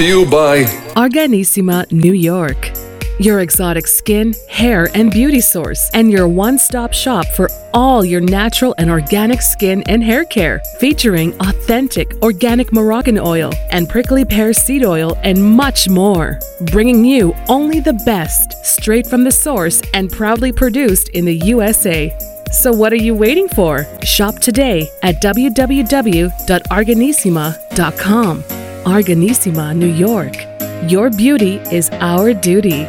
to you by Arganissima, New York. Your exotic skin, hair, and beauty source, and your one stop shop for all your natural and organic skin and hair care, featuring authentic organic Moroccan oil and prickly pear seed oil, and much more. Bringing you only the best, straight from the source, and proudly produced in the USA. So, what are you waiting for? Shop today at www.arganissima.com. Arganissima, New York. Your beauty is our duty.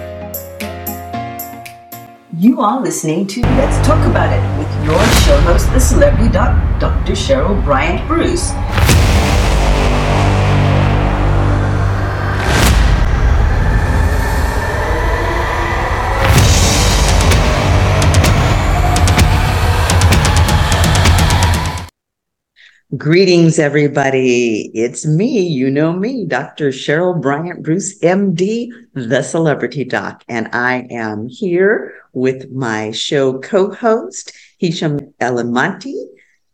You are listening to Let's Talk About It with your show host, the celebrity doc, Dr. Cheryl Bryant Bruce. Greetings, everybody. It's me, you know me, Dr. Cheryl Bryant Bruce, MD, the celebrity doc. And I am here with my show co host, Hisham Elamanti,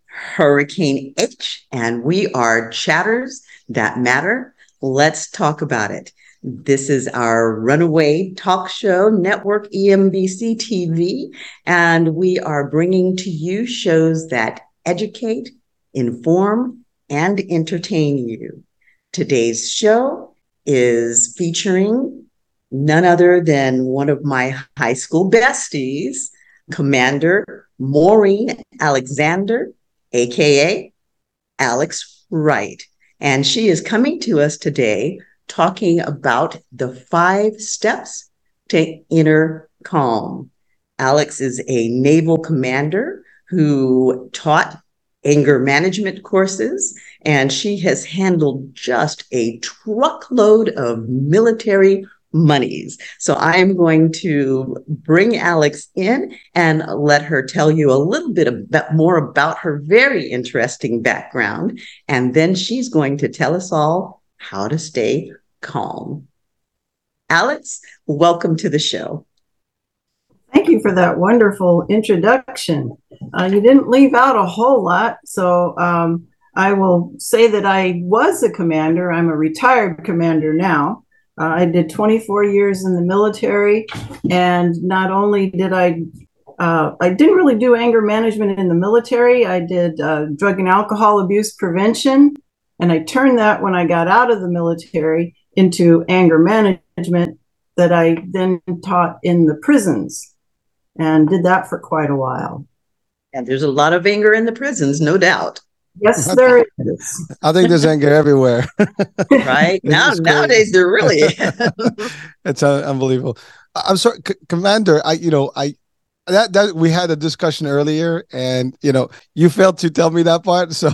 Hurricane H, and we are chatters that matter. Let's talk about it. This is our runaway talk show network, EMBC TV, and we are bringing to you shows that educate inform, and entertain you. Today's show is featuring none other than one of my high school besties, Commander Maureen Alexander, AKA Alex Wright. And she is coming to us today talking about the five steps to inner calm. Alex is a naval commander who taught anger management courses, and she has handled just a truckload of military monies. So I'm going to bring Alex in and let her tell you a little bit about, more about her very interesting background. And then she's going to tell us all how to stay calm. Alex, welcome to the show. Thank you for that wonderful introduction. Uh, you didn't leave out a whole lot, so um, I will say that I was a commander. I'm a retired commander now. Uh, I did 24 years in the military, and not only did I, uh, I didn't really do anger management in the military. I did uh, drug and alcohol abuse prevention, and I turned that when I got out of the military into anger management that I then taught in the prisons and did that for quite a while. And there's a lot of anger in the prisons, no doubt. Yes, there is. I think there's anger everywhere. right now, nowadays there really. it's uh, unbelievable. I'm sorry, C- Commander. I, you know, I that that we had a discussion earlier, and you know, you failed to tell me that part, so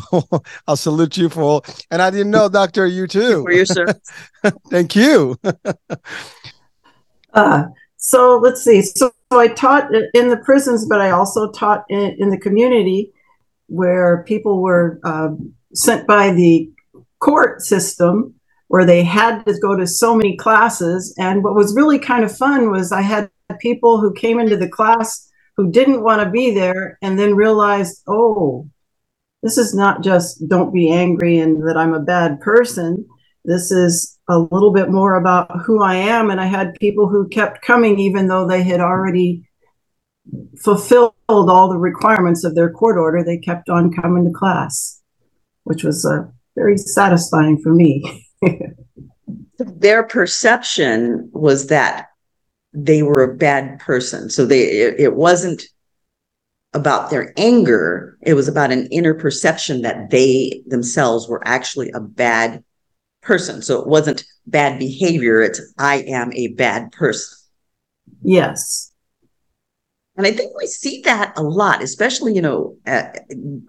I'll salute you for. And I didn't know, Doctor, you too. For your service. Thank you. uh, so let's see. So, so, I taught in the prisons, but I also taught in, in the community where people were uh, sent by the court system where they had to go to so many classes. And what was really kind of fun was I had people who came into the class who didn't want to be there and then realized, oh, this is not just don't be angry and that I'm a bad person. This is a little bit more about who I am. And I had people who kept coming, even though they had already fulfilled all the requirements of their court order. They kept on coming to class, which was uh, very satisfying for me. their perception was that they were a bad person. So they it, it wasn't about their anger, it was about an inner perception that they themselves were actually a bad person. So it wasn't bad behavior, it's I am a bad person. Yes. And I think we see that a lot, especially, you know, uh,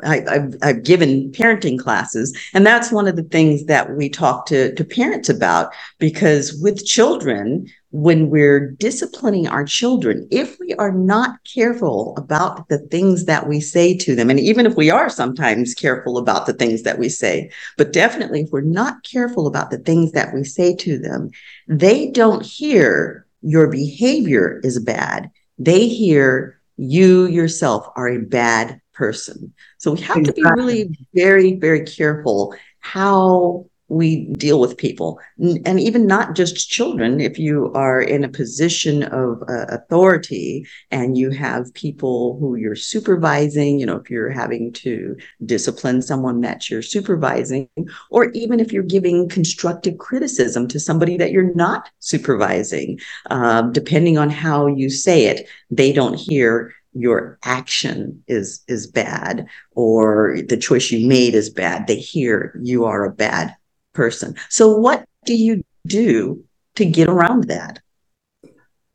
I, have I've given parenting classes, and that's one of the things that we talk to, to parents about because with children, when we're disciplining our children, if we are not careful about the things that we say to them, and even if we are sometimes careful about the things that we say, but definitely if we're not careful about the things that we say to them, they don't hear your behavior is bad. They hear you yourself are a bad person. So we have exactly. to be really very, very careful how we deal with people. And even not just children. If you are in a position of uh, authority and you have people who you're supervising you know if you're having to discipline someone that you're supervising or even if you're giving constructive criticism to somebody that you're not supervising uh, depending on how you say it they don't hear your action is is bad or the choice you made is bad. They hear you are a bad person. So, what do you do to get around that?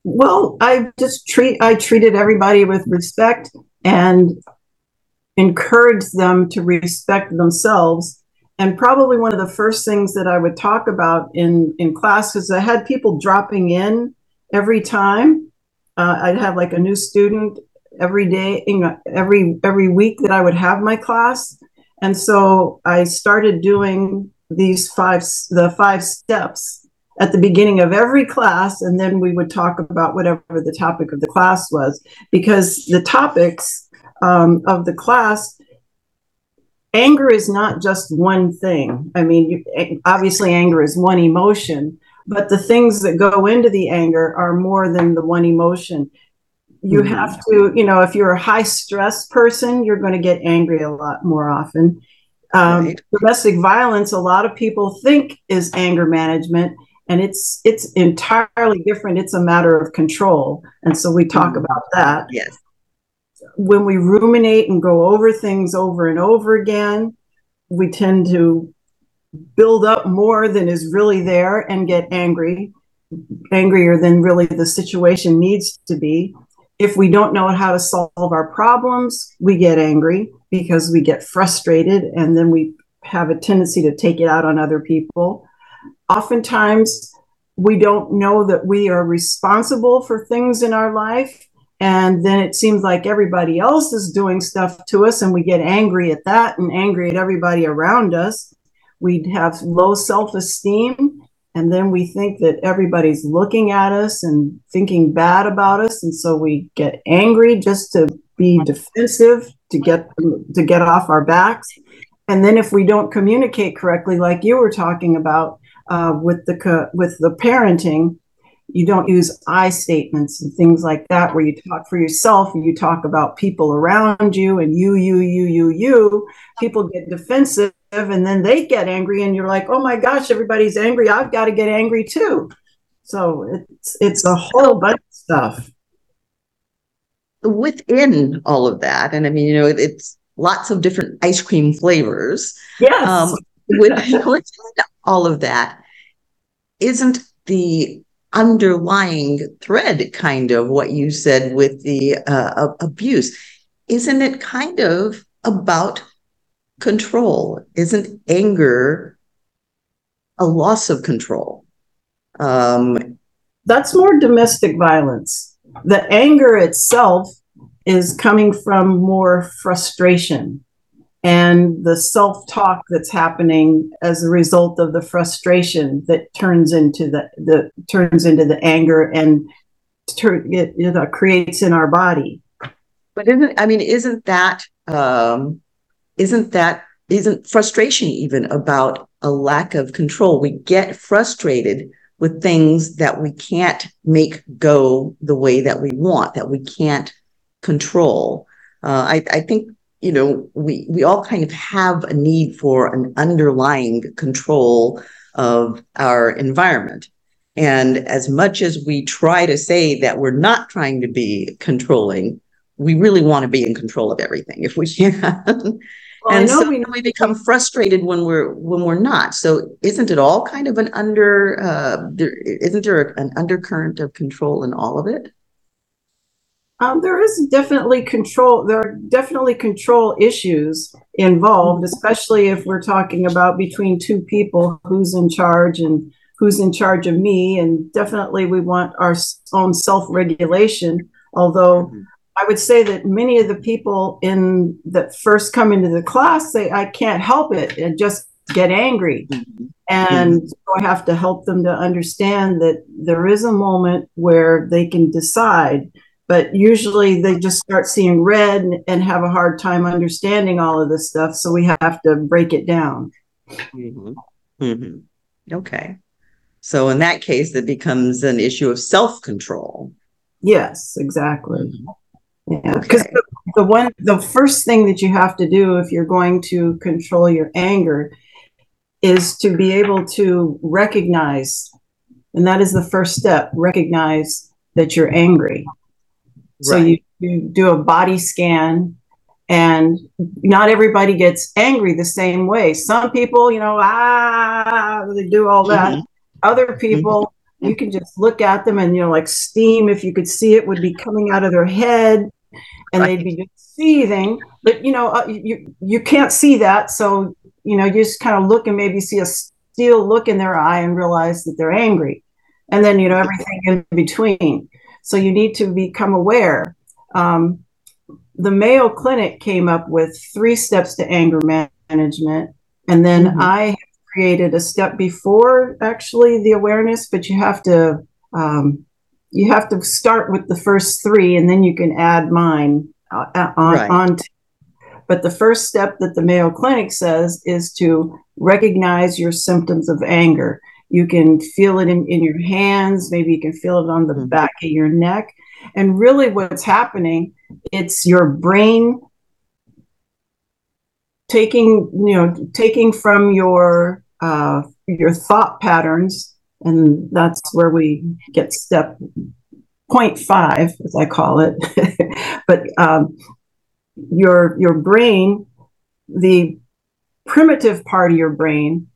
Well, I just treat I treated everybody with respect and encouraged them to respect themselves. And probably one of the first things that I would talk about in in class is I had people dropping in every time. Uh, I'd have like a new student every day, you know, every every week that I would have my class, and so I started doing these five the five steps at the beginning of every class and then we would talk about whatever the topic of the class was because the topics um, of the class anger is not just one thing. I mean you, obviously anger is one emotion but the things that go into the anger are more than the one emotion. You mm-hmm. have to you know if you're a high stress person you're going to get angry a lot more often um, right. Domestic violence, a lot of people think is anger management, and it's it's entirely different. It's a matter of control, and so we talk mm-hmm. about that. Yes. When we ruminate and go over things over and over again, we tend to build up more than is really there and get angry, angrier than really the situation needs to be. If we don't know how to solve our problems, we get angry because we get frustrated and then we have a tendency to take it out on other people. Oftentimes, we don't know that we are responsible for things in our life. And then it seems like everybody else is doing stuff to us, and we get angry at that and angry at everybody around us. We'd have low self esteem, and then we think that everybody's looking at us and thinking bad about us. And so we get angry just to be defensive to get to get off our backs and then if we don't communicate correctly like you were talking about uh, with the with the parenting you don't use i statements and things like that where you talk for yourself and you talk about people around you and you you you you you people get defensive and then they get angry and you're like oh my gosh everybody's angry i've got to get angry too so it's it's a whole bunch of stuff within all of that, and I mean, you know, it's lots of different ice cream flavors. Yes. Um, within, within all of that, isn't the underlying thread kind of what you said with the uh, abuse? Isn't it kind of about control? Isn't anger a loss of control? Um, That's more domestic violence the anger itself is coming from more frustration and the self-talk that's happening as a result of the frustration that turns into the, the turns into the anger and it, it uh, creates in our body but isn't i mean isn't that um isn't that isn't frustration even about a lack of control we get frustrated with things that we can't make go the way that we want, that we can't control. Uh, I, I think you know we we all kind of have a need for an underlying control of our environment. And as much as we try to say that we're not trying to be controlling, we really want to be in control of everything if we can. Well, and so we, we become frustrated when we're when we're not. So isn't it all kind of an under? Uh, there, isn't there an undercurrent of control in all of it? Um, there is definitely control. There are definitely control issues involved, especially if we're talking about between two people who's in charge and who's in charge of me. And definitely, we want our own self regulation. Although mm-hmm. I would say that many of the people in that first come into the class say, I can't help it and just get angry. Mm-hmm. And mm-hmm. so I have to help them to understand that there is a moment where they can decide. But usually they just start seeing red and, and have a hard time understanding all of this stuff. So we have to break it down. Mm-hmm. Mhm. Okay. So in that case, it becomes an issue of self-control. Yes, exactly. Mm-hmm. Yeah, because Okay. the, the one, the first thing that you have to do if you're going to control your anger is to be able to recognize, and that is the first step, recognize that you're angry. So you, you do a body scan and not everybody gets angry the same way. Some people, you know, ah, they do all that. Mhm. Other people, you can just look at them and, you know, like steam, if you could see it, would be coming out of their head and they'd be just seething. But, you know, uh, you, you can't see that. So, you know, you just kind of look and maybe see a steel look in their eye and realize that they're angry. And then, you know, everything in between. So you need to become aware. Um, the Mayo Clinic came up with three steps to anger management. And then Mhm. I have created a step before actually the awareness, but you have to um, you have to start with the first three, and then you can add mine uh, uh, on, Right. on to but the first step that the Mayo Clinic says is to recognize your symptoms of anger. You can feel it in, in your hands, maybe you can feel it on the Mhm. back of your neck. And really, what's happening, it's your brain taking, you know, taking from your uh, your thought patterns, and that's where we get step point five, as I call it. but um, your your brain, the primitive part of your brain,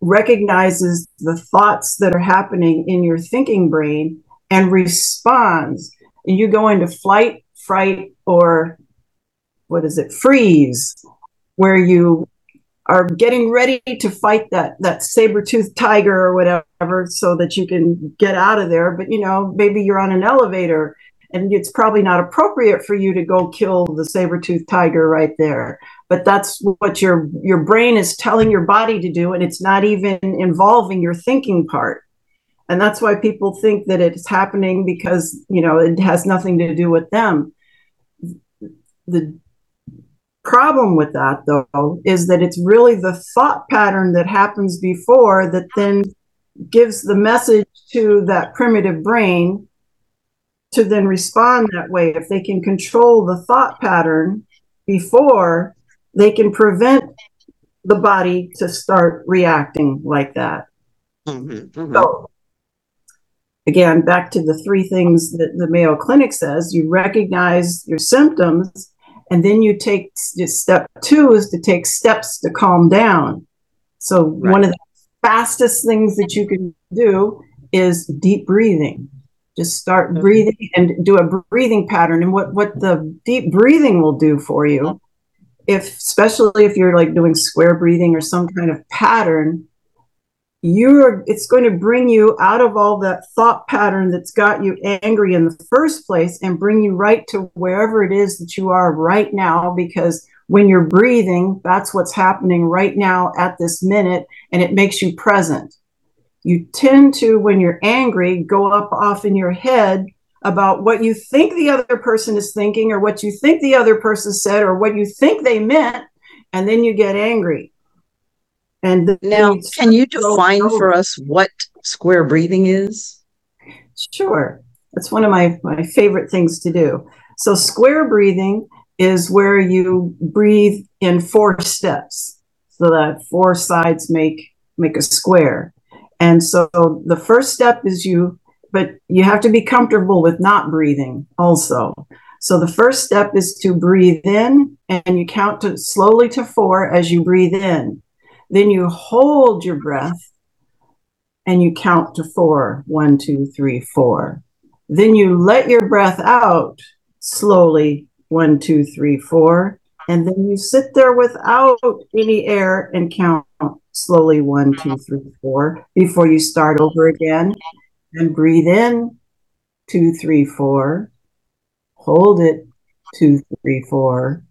recognizes the thoughts that are happening in your thinking brain and responds. And you go into flight, fright, or what is it, freeze, where you are getting ready to fight that that saber-toothed tiger or whatever so that you can get out of there. But you know maybe you're on an elevator and it's probably not appropriate for you to go kill the saber-toothed tiger right there. But that's what your your brain is telling your body to do and it's not even involving your thinking part. And that's why people think that it's happening because you know it has nothing to do with them. The problem with that though is that it's really the thought pattern that happens before that then gives the message to that primitive brain to then respond that way if they can control the thought pattern before they can prevent the body to start reacting like that Mhm. Mhm. so again back to the three things that the mayo clinic says you recognize your symptoms and then you take step two is to take steps to calm down. So Right. one of the fastest things that you can do is deep breathing. Just start breathing and do a breathing pattern. And what what the deep breathing will do for you if especially if you're like doing square breathing or some kind of pattern you're it's going to bring you out of all that thought pattern that's got you angry in the first place and bring you right to wherever it is that you are right now because when you're breathing that's what's happening right now at this minute and it makes you present. You tend to when you're angry go up off in your head about what you think the other person is thinking or what you think the other person said or what you think they meant and then you get angry and then Now, can you define for us what square breathing is? Sure. That's one of my, my favorite things to do. So, square breathing is where you breathe in four steps so that four sides make make a square. And so the first step is you but you have to be comfortable with not breathing also. So the first step is to breathe in and you count to slowly to 4 as you breathe in. Then you hold your breath and you count to four. One two three four. Then you let your breath out slowly. One two three four. And then you sit there without any air and count slowly. One two three four before you start over again. And breathe in. Two three four. Hold it. Two three four.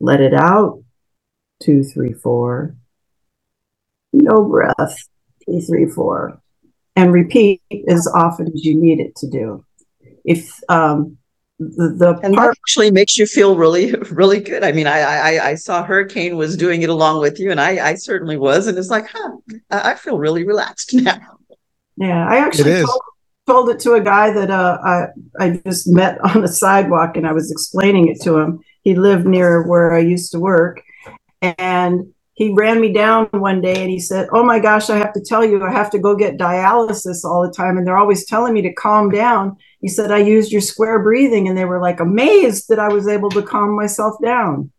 Let it out two three four. No breath two, three, four, and repeat as often as you need it to do. If um, the, the and part that actually makes you feel really really good. I mean I, I i saw hurricane was doing it along with you and i i certainly was and it's like huh i, I feel really relaxed now. Yeah i actually told, told, it to a guy that uh i i just met on the sidewalk and i was explaining it to him. He lived near where i used to work and he ran me down one day and he said, Oh my gosh, I have to tell you, I have to go get dialysis all the time. And they're always telling me to calm down. He said, I used your square breathing. And they were like amazed that I was able to calm myself down.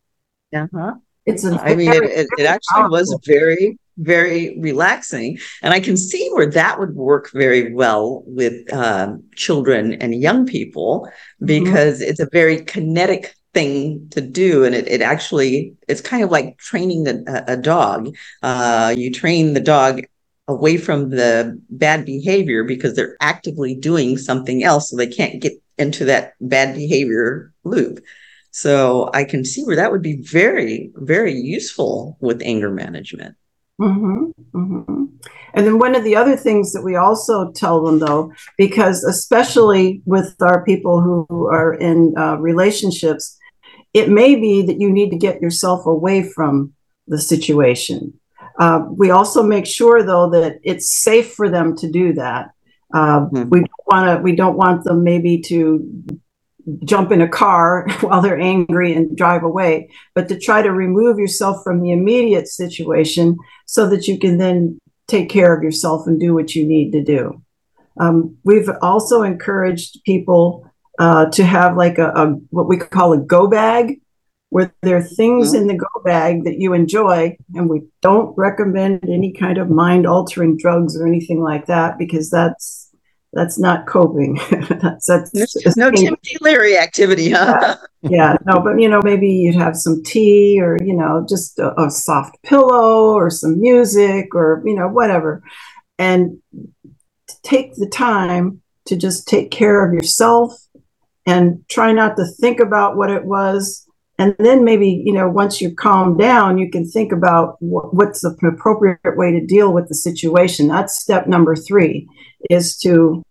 Uh-huh. It's a I mean, it, it, it actually powerful. was very, very relaxing. And I can see where that would work very well with um, children and young people mm-hmm. because mm-hmm. it's a very kinetic thing to do. And it, it actually it's kind of like training a, a dog. Uh, you train the dog away from the bad behavior because they're actively doing something else so they can't get into that bad behavior loop. So i can see where that would be very very useful with anger management. Mm-hmm, mm-hmm. And then one of the other things that we also tell them, though, because especially with our people who are in uh, relationships, it may be that you need to get yourself away from the situation. Uh, we also make sure, though, that it's safe for them to do that. Uh, mm-hmm. We want to. We don't want them maybe to jump in a car while they're angry and drive away, but to try to remove yourself from the immediate situation so that you can then take care of yourself and do what you need to do. Um, we've also encouraged people uh, to have like a, a, what we call a go bag, where there are things mm-hmm. in the go bag that you enjoy, and we don't recommend any kind of mind altering drugs or anything like that because that's that's not coping. that's, that's no Timothy Leary activity, huh? yeah, yeah, no, but you know, maybe you'd have some tea or you know, just a, a soft pillow or some music or you know, whatever, and take the time to just take care of yourself and try not to think about what it was. And then maybe you know once you calm down you can think about wh- what's the appropriate way to deal with the situation. That's step number three is to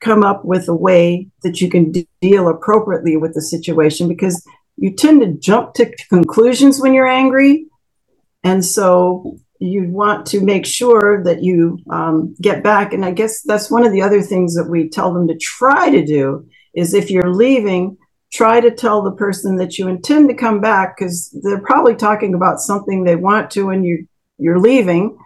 come up with a way that you can deal appropriately with the situation because you tend to jump to conclusions when you're angry. And so you want to make sure that you um, get back. And I guess that's one of the other things that we tell them to try to do is if you're leaving, try to tell the person that you intend to come back because they're probably talking about something they want to and you you're leaving.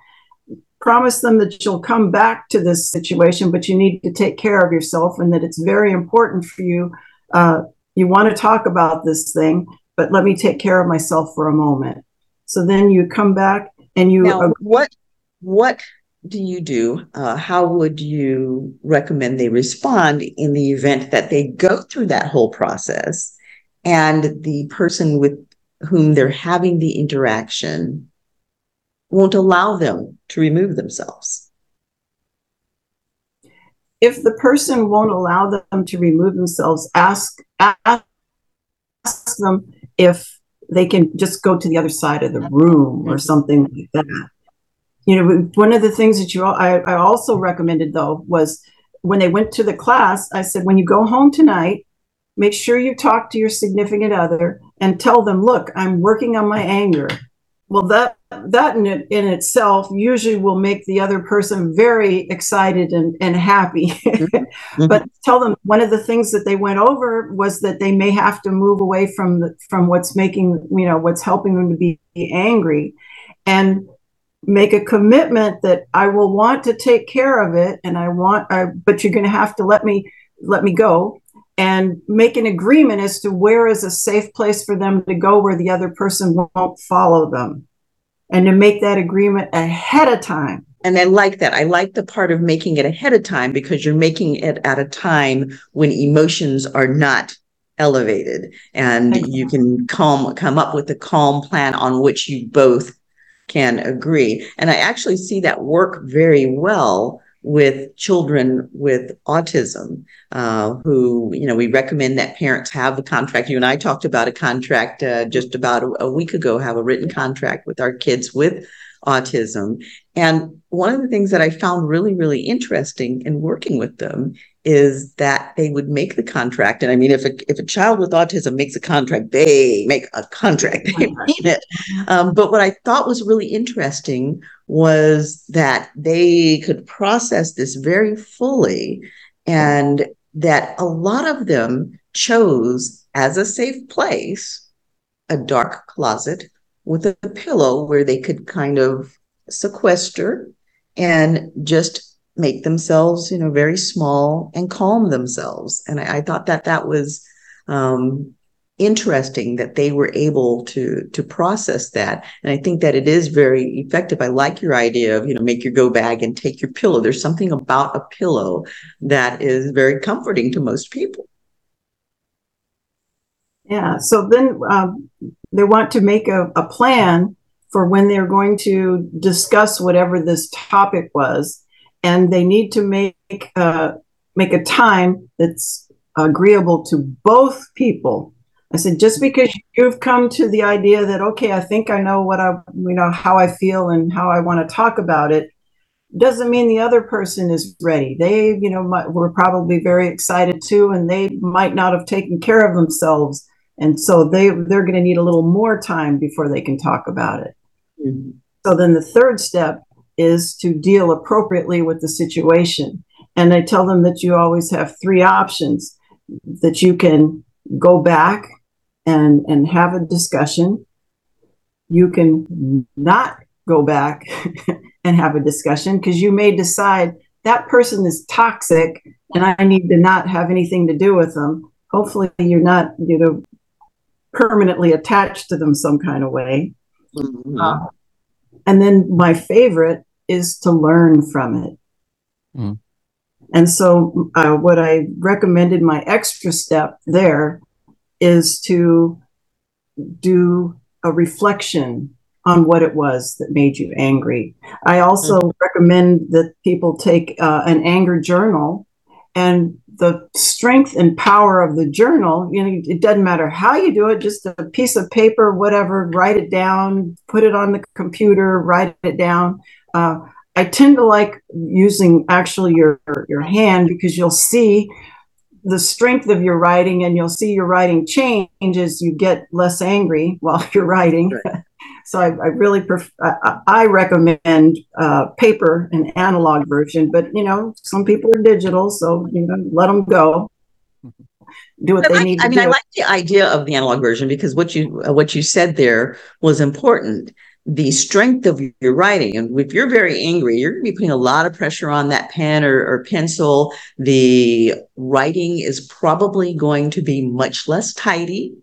Promise them that you'll come back to this situation, but you need to take care of yourself and that it's very important for you. Uh, you want to talk about this thing, but let me take care of myself for a moment. So then you come back and you now, what what do you do? Uh, how would you recommend they respond in the event that they go through that whole process and the person with whom they're having the interaction won't allow them to remove themselves? If the person won't allow them to remove themselves, ask ask ask them if they can just go to the other side of the room or something like that. You know, one of the things that you I, I also recommended though was when they went to the class, I said, when you go home tonight, make sure you talk to your significant other and tell them, look, I'm working on my anger. Well, that that in, it, in itself usually will make the other person very excited and, and happy. mm-hmm. But tell them one of the things that they went over was that they may have to move away from the, from what's making you know what's helping them to be angry, and make a commitment that I will want to take care of it, and I want, I, but you're going to have to let me let me go and make an agreement as to where is a safe place for them to go where the other person won't follow them. And to make that agreement ahead of time. And i like that. I like the part of making it ahead of time because you're making it at a time when emotions are not elevated and you can calm come up with a calm plan on which you both can agree. And i actually see that work very well with children with autism uh, who you know we recommend that parents have a contract you and i talked about a contract uh, just about a, a, week ago have a written contract with our kids with autism. And one of the things that I found really, really interesting in working with them is that they would make the contract. And I mean, if a, if a child with autism makes a contract, they make a contract, they mean it. Um, but what I thought was really interesting was that they could process this very fully and that a lot of them chose as a safe place a dark closet with a pillow where they could kind of sequester and just make themselves, you know, very small and calm themselves. And I, I thought that that was um, interesting that they were able to to process that. And I think that it is very effective. I like your idea of, you know, make your go bag and take your pillow. There's something about a pillow that is very comforting to most people. Yeah. So then um, they want to make a, a plan for when they're going to discuss whatever this topic was and they need to make uh, make a time that's agreeable to both people. I said, just because you've come to the idea that okay, I think I know what I you know how I feel and how I want to talk about it, doesn't mean the other person is ready. They you know might, were probably very excited too, and they might not have taken care of themselves, and so they they're going to need a little more time before they can talk about it. Mm-hmm. So then the third step is to deal appropriately with the situation. And I tell them that you always have three options that you can go back and, and have a discussion. You can not go back and have a discussion because you may decide that person is toxic and I need to not have anything to do with them. Hopefully, you're not, you know, permanently attached to them some kind of way. Mm-hmm. Uh, and then my favorite is to learn from it. Mm. And so, uh, what I recommended my extra step there is to do a reflection on what it was that made you angry. I also mm. recommend that people take uh, an anger journal and the strength and power of the journal you know it doesn't matter how you do it just a piece of paper whatever write it down put it on the computer write it down uh, I tend to like using actually your your hand because you'll see the strength of your writing and you'll see your writing change as you get less angry while you're writing. Right. so I, I really pref- I, I recommend uh, paper and analog version, but you know some people are digital, so you know let them go. Do what they need. I mean, I like the idea of the analog version because what you what you said there was important the strength of your writing. And if you're very angry, you're going to be putting a lot of pressure on that pen or, or, pencil. The writing is probably going to be much less tidy.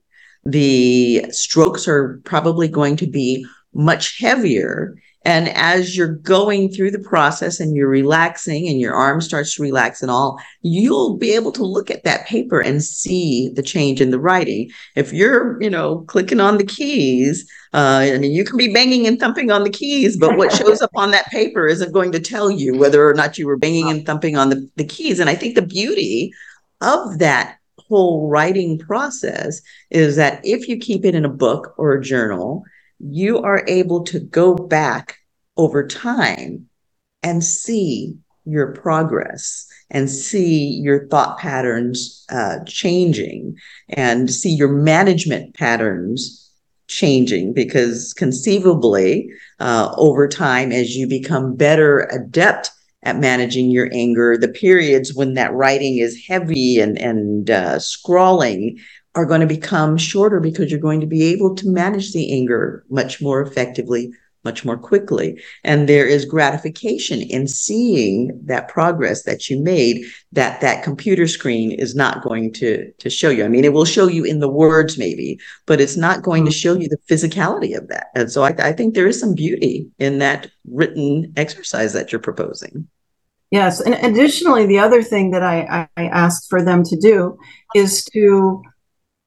The strokes are probably going to be much heavier. And as you're going through the process and you're relaxing and your arm starts to relax and all, you'll be able to look at that paper and see the change in the writing. If you're, you know, clicking on the keys, uh, I mean, you can be banging and thumping on the keys, but what shows up on that paper isn't going to tell you whether or not you were banging and thumping on the, the keys. And I think the beauty of that whole writing process is that if you keep it in a book or a journal, you are able to go back over time and see your progress and see your thought patterns uh, changing and see your management patterns changing because conceivably uh, over time as you become better adept at managing your anger the periods when that writing is heavy and and uh, scrawling are going to become shorter because you're going to be able to manage the anger much more effectively, much more quickly. And there is gratification in seeing that progress that you made that that computer screen is not going to, to show you. I mean, it will show you in the words maybe, but it's not going to mm-hmm. show you the physicality of that. And so I, I think there is some beauty in that written exercise that you're proposing. Yes. And additionally, the other thing that I, I asked for them to do is to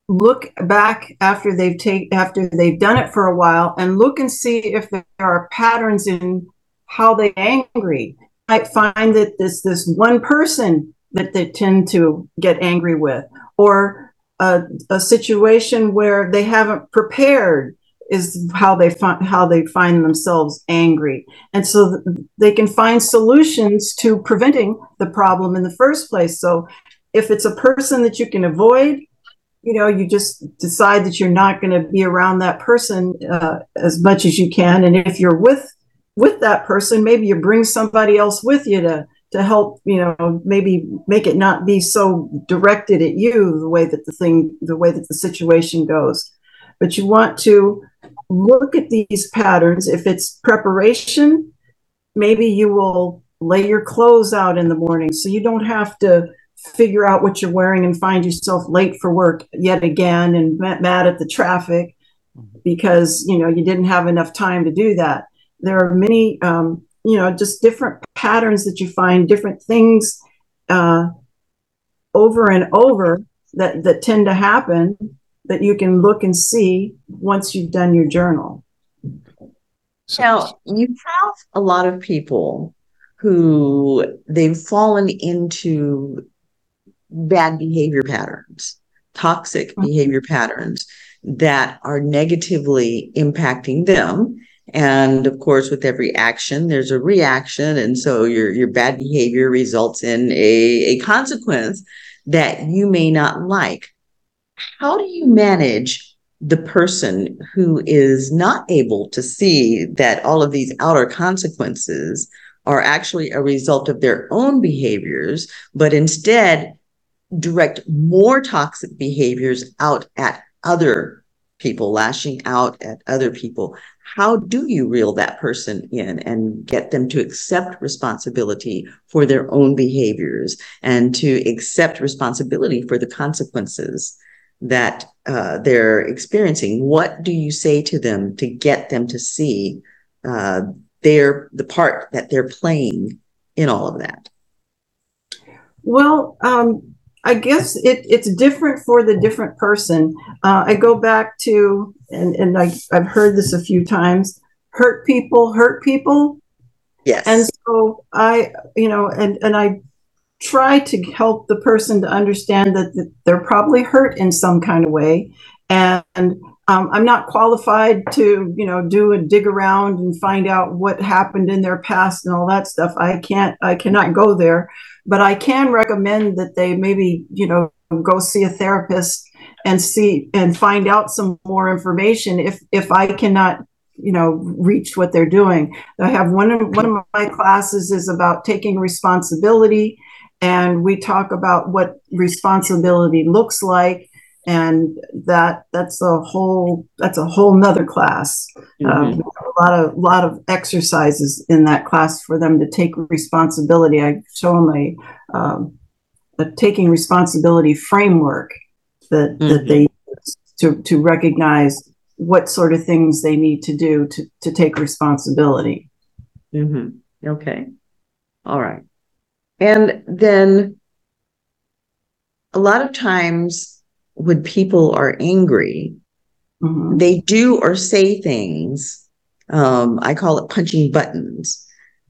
look back after they've take after they've done it for a while and look and see if there are patterns in how they angry. I find that this this one person that they tend to get angry with, or a, a situation where they haven't prepared is how they find how they find themselves angry and so they can find solutions to preventing the problem in the first place so if it's a person that you can avoid you know you just decide that you're not going to be around that person uh, as much as you can and if you're with with that person maybe you bring somebody else with you to to help you know maybe make it not be so directed at you the way that the thing the way that the situation goes but you want to look at these patterns. If it's preparation, maybe you will lay your clothes out in the morning so you don't have to figure out what you're wearing and find yourself late for work yet again and mad at the traffic because you know you didn't have enough time to do that there are many um, you know just different patterns that you find different things uh, over and over that that tend to happen that you can look and see once you've done your journal. Now, you have a lot of people who they've fallen into bad behavior patterns, toxic mm-hmm. behavior patterns that are negatively impacting them. And of course, with every action, there's a reaction. And so your, your bad behavior results in a, a consequence that you may not like how do you manage the person who is not able to see that all of these outer consequences are actually a result of their own behaviors, but instead direct more toxic behaviors out at other people, lashing out at other people. How do you reel that person in and get them to accept responsibility for their own behaviors and to accept responsibility for the consequences that uh, they're experiencing, what do you say to them to get them to see uh, their the part that they're playing in all of that? Well, um, I guess it, it's different for the different person. Uh, I go back to, and, and I, I've heard this a few times hurt people, hurt people. Yes. And so I, you know, and, and I try to help the person to understand that, they're probably hurt in some kind of way and um, i'm not qualified to you know do a dig around and find out what happened in their past and all that stuff i can't i cannot go there but i can recommend that they maybe you know go see a therapist and see and find out some more information if if i cannot you know reach what they're doing. I have one of one of my classes is about taking responsibility and we talk about what responsibility looks like and that that's a whole that's a whole nother class mm-hmm. um, a lot of lot of exercises in that class for them to take responsibility i show them a, um, a taking responsibility framework that mm-hmm. that they use to to recognize what sort of things they need to do to to take responsibility mm-hmm. okay all right and then a lot of times when people are angry, mm-hmm. they do or say things. Um, I call it punching buttons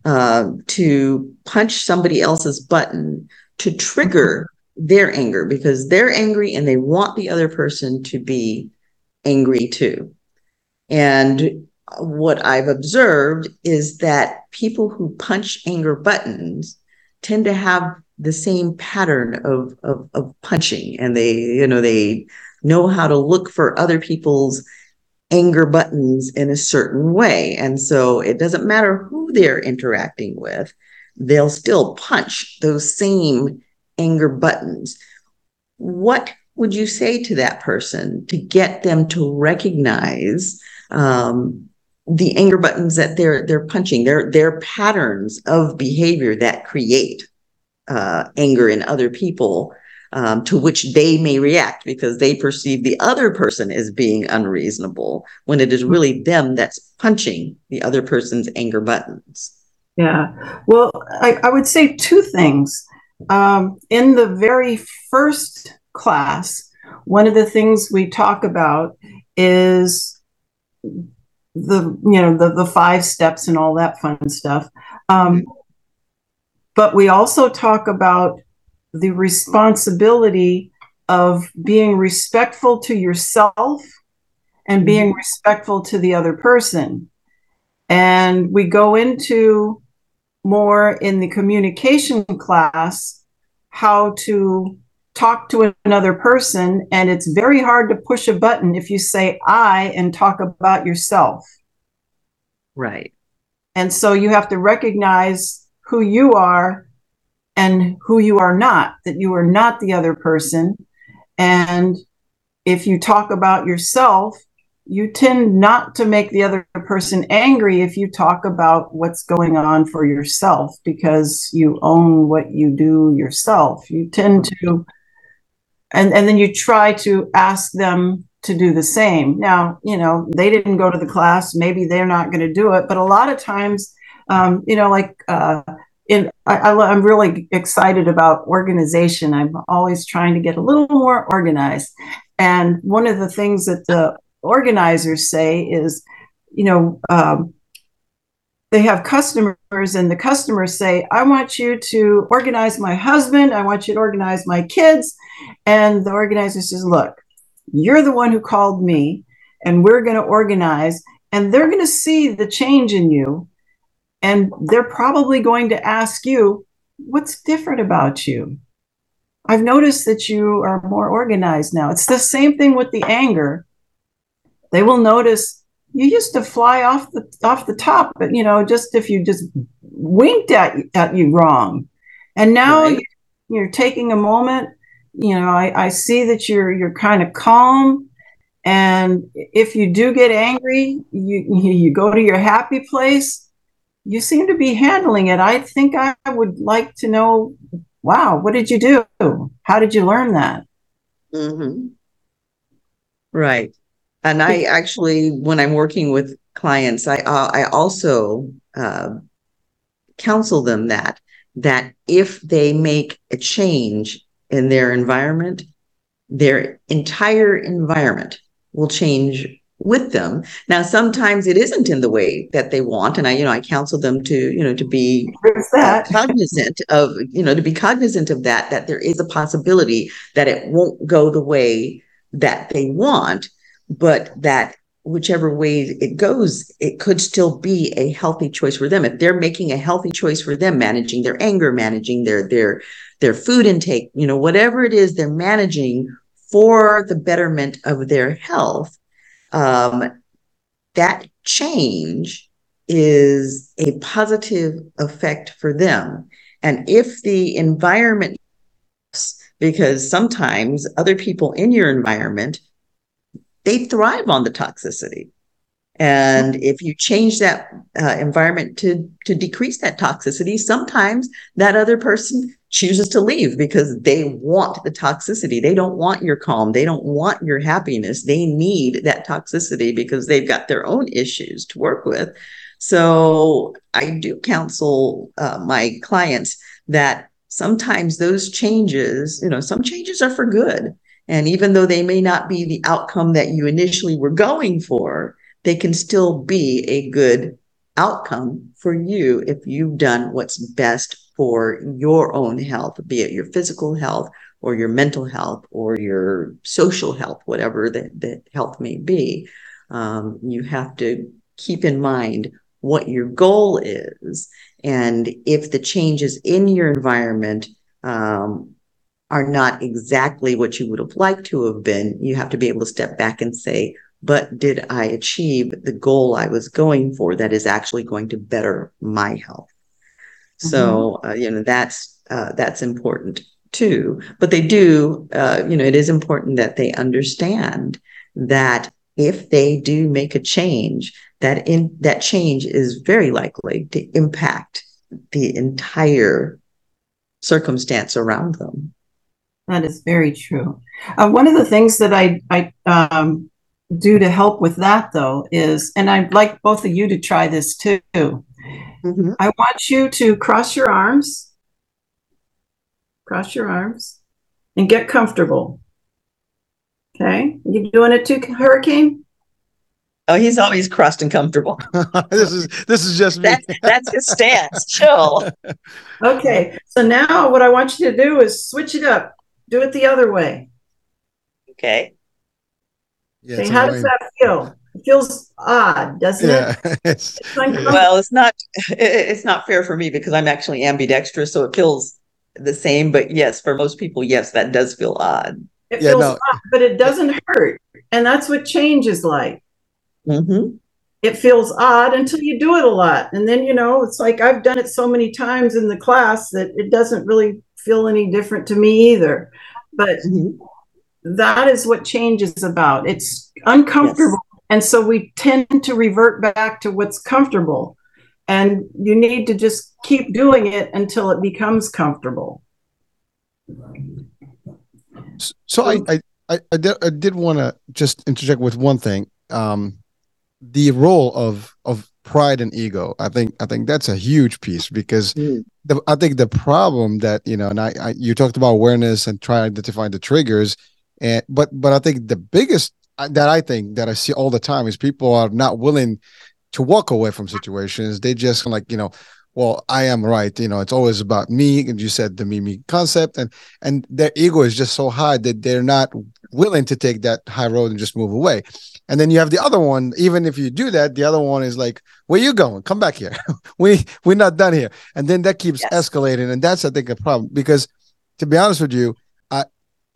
uh, to punch somebody else's button to trigger mm-hmm. their anger because they're angry and they want the other person to be angry too. And what I've observed is that people who punch anger buttons tend to have the same pattern of, of, of punching and they, you know, they know how to look for other people's anger buttons in a certain way. And so it doesn't matter who they're interacting with, they'll still punch those same anger buttons. What would you say to that person to get them to recognize um, the anger buttons that they're they're punching they're they're patterns of behavior that create uh, anger in other people um, to which they may react because they perceive the other person as being unreasonable when it is really them that's punching the other person's anger buttons. Yeah. Well i, I would say two things. Um, in the very first class one of the things we talk about is the you know the the five steps and all that fun stuff. Um, but we also talk about the responsibility of being respectful to yourself and mm-hmm. being respectful to the other person. And we go into more in the communication class how to talk to another person. And it's very hard to push a button if you say I and talk about yourself. Right. And so you have to recognize who you are and who you are not, that you are not the other person. And if you talk about yourself, you tend not to make the other person angry if you talk about what's going on for yourself because you own what you do yourself. You tend to, and, and then you try to ask them to do the same. Now, you know, they didn't go to the class, maybe they're not going to do it, but a lot of times, um, you know, like, uh, in, I, am really excited about organization. I'm always trying to get a little more organized. And one of the things that the organizers say is, you know, um, they have customers and the customers say, I want you to organize my husband. I want you to organize my kids. And the organizer says, look, you're the one who called me and we're going to organize and they're going to see the change in you. And they're probably going to ask you, what's different about you? I've noticed that you are more organized now. It's the same thing with the anger. They will notice you used to fly off the off the top, but you know, just if you just winked at at you wrong, and now right. you're taking a moment. You know, I, I see that you're you're kind of calm, and if you do get angry, you you go to your happy place. You seem to be handling it. I think I would like to know. Wow, what did you do? How did you learn that? Mm-hmm. Right and I actually, when I'm working with clients, I uh, I also uh, counsel them that that if they make a change in their environment, their entire environment will change with them. Now, sometimes it isn't in the way that they want, and I, you know, I counsel them to, you know, to be uh, cognizant of, you know, to be cognizant of that. That there is a possibility that it won't go the way that they want but that whichever way it goes, it could still be a healthy choice for them. If they're making a healthy choice for them, managing their anger, managing their their their food intake, you know, whatever it is they're managing for the betterment of their health, um, that change is a positive effect for them. And if the environment, because sometimes other people in your environment they thrive on the toxicity. And if you change that uh, environment to to decrease that toxicity, sometimes that other person chooses to leave because they want the toxicity. They don't want your calm. They don't want your happiness. They need that toxicity because they've got their own issues to work with. So I do counsel uh, my clients that sometimes those changes, you know, some changes are for good. And even though they may not be the outcome that you initially were going for, they can still be a good outcome for you if you've done what's best for your own health, be it your physical health or your mental health or your social health, whatever that, that health may be. Um, you have to keep in mind what your goal is. And if the changes in your environment um, are not exactly what you would have liked to have been, you have to be able to step back and say, but did I achieve the goal I was going for that is actually going to better my health? Mm-hmm. So, uh, you know, that's, uh, that's important too. But they do, uh, you know, it is important that they understand that if they do make a change, that in that change is very likely to impact the entire circumstance around them. That is very true. Uh, one of the things that I, I um, do to help with that, though, is, and I'd like both of you to try this too. Mm-hmm. I want you to cross your arms, cross your arms, and get comfortable. Okay, you doing it too, Hurricane? Oh, he's always crossed and comfortable. this is this is just me. That's, that's his stance. Chill. Okay, so now what I want you to do is switch it up. Do it the other way. Okay. Yeah, Say, it's how does that feel? It feels odd, doesn't Yeah, it? it's, It's. Well, it's not it- it's not fair for me because I'm actually ambidextrous, so it feels the same. But yes, for most people, yes, that does feel odd. It Yeah, feels no. odd, but it doesn't hurt. And that's what change is like. hmm It feels odd until you do it a lot. And then, you know, it's like I've done it so many times in the class that it doesn't really feel any different to me either. But hmm that is what change is about. It's uncomfortable. And so we tend to revert back to what's comfortable. And you need to just keep doing it until it becomes comfortable. so I, I, I, I did, I did want to just interject with one thing. Um, the role of of pride and ego. I think I think that's a huge piece because Mm. the, I think the problem that you know, and I, I you talked about awareness and try to identify the triggers, and but but I think the biggest that I think that I see all the time is people are not willing to walk away from situations. They just like you know, well, I am right. You know, it's always about me, and you said the me me concept, and and their ego is just so high that they're not willing to take that high road and just move away. And then you have the other one. Even if you do that, the other one is like, "Where you going? Come back here. we we're not done here." And then that keeps Yes. escalating, and that's I think a problem because, to be honest with you,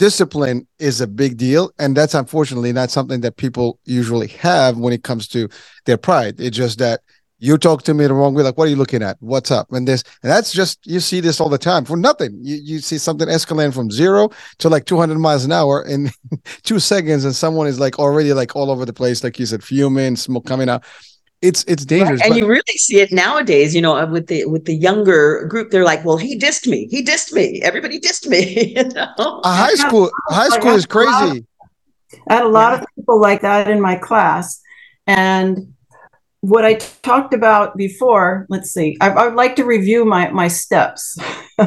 discipline is a big deal, and that's unfortunately not something that people usually have when it comes to their pride. It's just that you talk to me the wrong way, like, "What are you looking at? What's up?" And this, and that's just you see this all the time for nothing. You you see something escalating from zero to like 200 miles an hour in two seconds, and someone is like already like all over the place, like you said, fuming, smoke coming out. It's it's dangerous. And but- you really see it nowadays, you know, uh, with the with the younger group. They're like, "Well, he dissed me. He dissed me. Everybody dissed me." you know? a high school high school is I have a lot- crazy. I had a lot of people like that in my class. And what I talked about before, let's see, I, I would like to review my, my steps.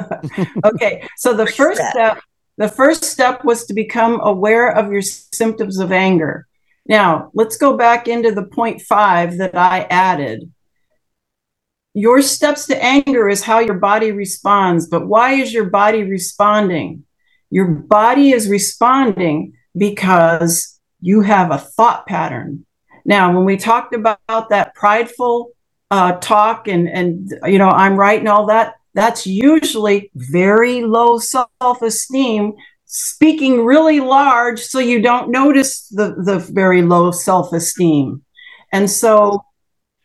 okay, so the First first step. step, the first step was to become aware of your symptoms of anger. Now, let's go back into the point five that I added. Your steps to anger is how your body responds, but why is your body responding? Your body is responding because you have a thought pattern. Now, when we talked about that prideful uh, talk and and you know I'm right and all that, that's usually very low self-esteem speaking really large so you don't notice the the very low self-esteem. And so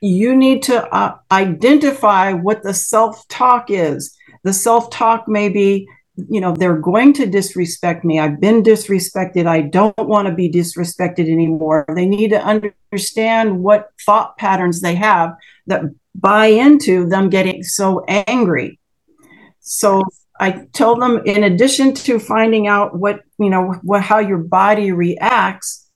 you need to uh, identify what the self-talk is. The self-talk may be you know they're going to disrespect me i've been disrespected i don't want to be disrespected anymore they need to understand what thought patterns they have that buy into them getting so angry so i tell them in addition to finding out what you know what how your body reacts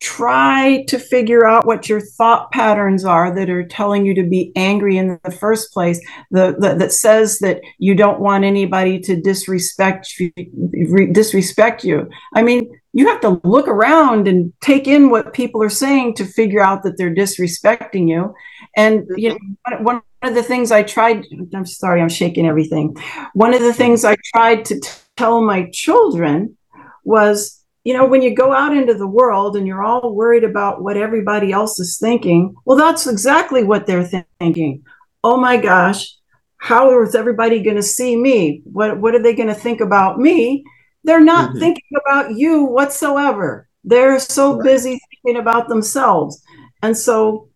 try to figure out what your thought patterns are that are telling you to be angry in the first place the, the that says that you don't want anybody to disrespect you, re- disrespect you. I mean you have to look around and take in what people are saying to figure out that they're disrespecting you and you know one- of the things i tried i'm sorry i'm shaking everything one of the things i tried to tell my children was you know, when you go out into the world and you're all worried about what everybody else is thinking, well, that's exactly what they're thi- thinking. Oh my gosh, how is everybody going to see me? What what are they going to think about me? They're not Mhm. thinking about you whatsoever. They're so Right. busy thinking about themselves. And so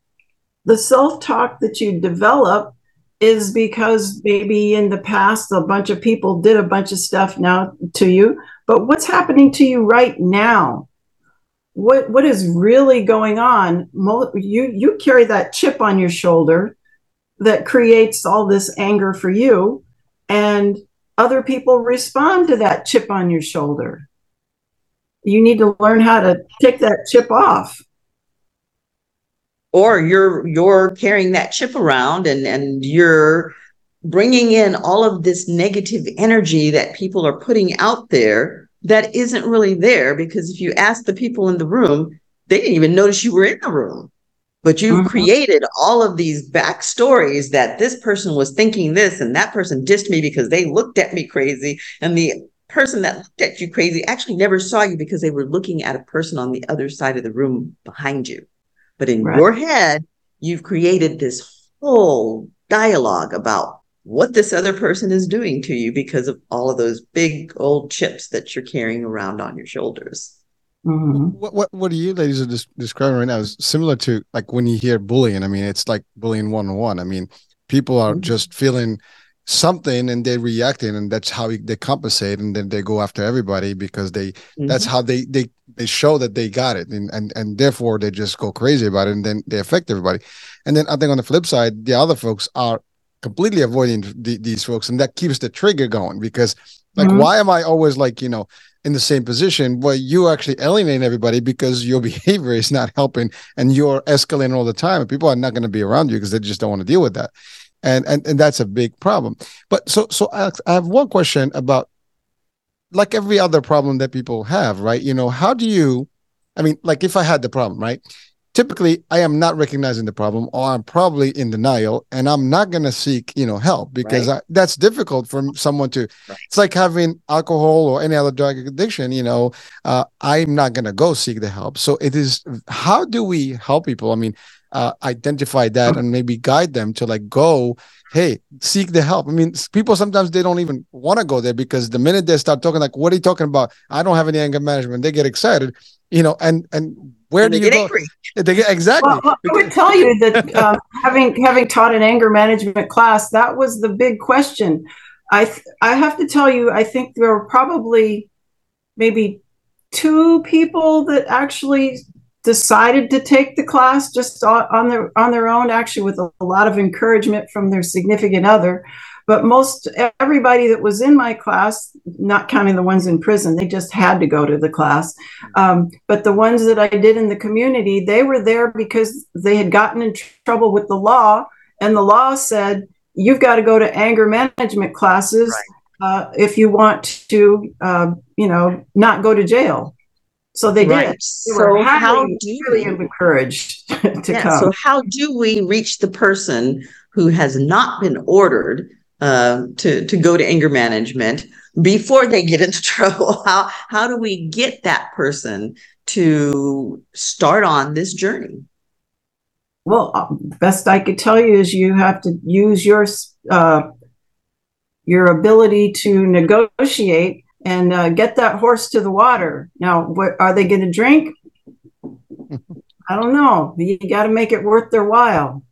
the self-talk that you develop is because maybe in the past a bunch of people did a bunch of stuff now to you but what's happening to you right now? What what is really going on? You you carry that chip on your shoulder that creates all this anger for you and other people respond to that chip on your shoulder. You need to learn how to take that chip off or you're you're carrying that chip around and and you're bringing in all of this negative energy that people are putting out there that isn't really there because if you ask the people in the room they didn't even notice you were in the room but you've Mhm. created all of these backstories that this person was thinking this and that person dissed me because they looked at me crazy and the person that looked at you crazy actually never saw you because they were looking at a person on the other side of the room behind you. But in right. your head, you've created this whole dialogue about what this other person is doing to you because of all of those big old chips that you're carrying around on your shoulders. Mm-hmm. What, what what are you ladies are des- describing right now is similar to like when you hear bullying. I mean, it's like bullying one on one. I mean, people are mm-hmm. just feeling something and they're reacting and that's how they compensate and then they go after everybody because they mm-hmm. that's how they they they show that they got it and, and and therefore they just go crazy about it and then they affect everybody and then i think on the flip side the other folks are completely avoiding the, these folks and that keeps the trigger going because like mm-hmm. why am i always like you know in the same position where you actually alienate everybody because your behavior is not helping and you're escalating all the time and people are not going to be around you because they just don't want to deal with that and and and that's a big problem. But so so Alex, I have one question about like every other problem that people have, right? You know, how do you? I mean, like if I had the problem, right? Typically, I am not recognizing the problem, or I'm probably in denial, and I'm not going to seek, you know, help because right. I, that's difficult for someone to. Right. It's like having alcohol or any other drug addiction. You know, uh, I'm not going to go seek the help. So it is. How do we help people? I mean, uh, identify that and maybe guide them to like go hey seek the help. I mean people sometimes they don't even want to go there because the minute they start talking like what are you talking about? I don't have any anger management. They get excited you know and and where and do you go? angry. they get exactly. Well, well, i would tell you that um, having having taught an anger management class that was the big question. I th- i have to tell you i think there were probably maybe two people that actually decided to take the class just on their on their own actually with a, a, lot of encouragement from their significant other. But most everybody that was in my class not counting the ones in prison they just had to go to the class. Um, but the ones that i did in the community they were there because they had gotten in trouble with the law and the law said you've got to go to anger management classes right. uh, if you want to uh, you know not go to jail so they right. did. They so how do really encouraged to yeah, come. So how do we reach the person who has not been ordered uh, to to go to anger management before they get into trouble? How how do we get that person to start on this journey? Well, uh, best I could tell you is you have to use your uh, your ability to negotiate and uh, get that horse to the water. Now, what are they going to drink? I don't know. You got to make it worth their while.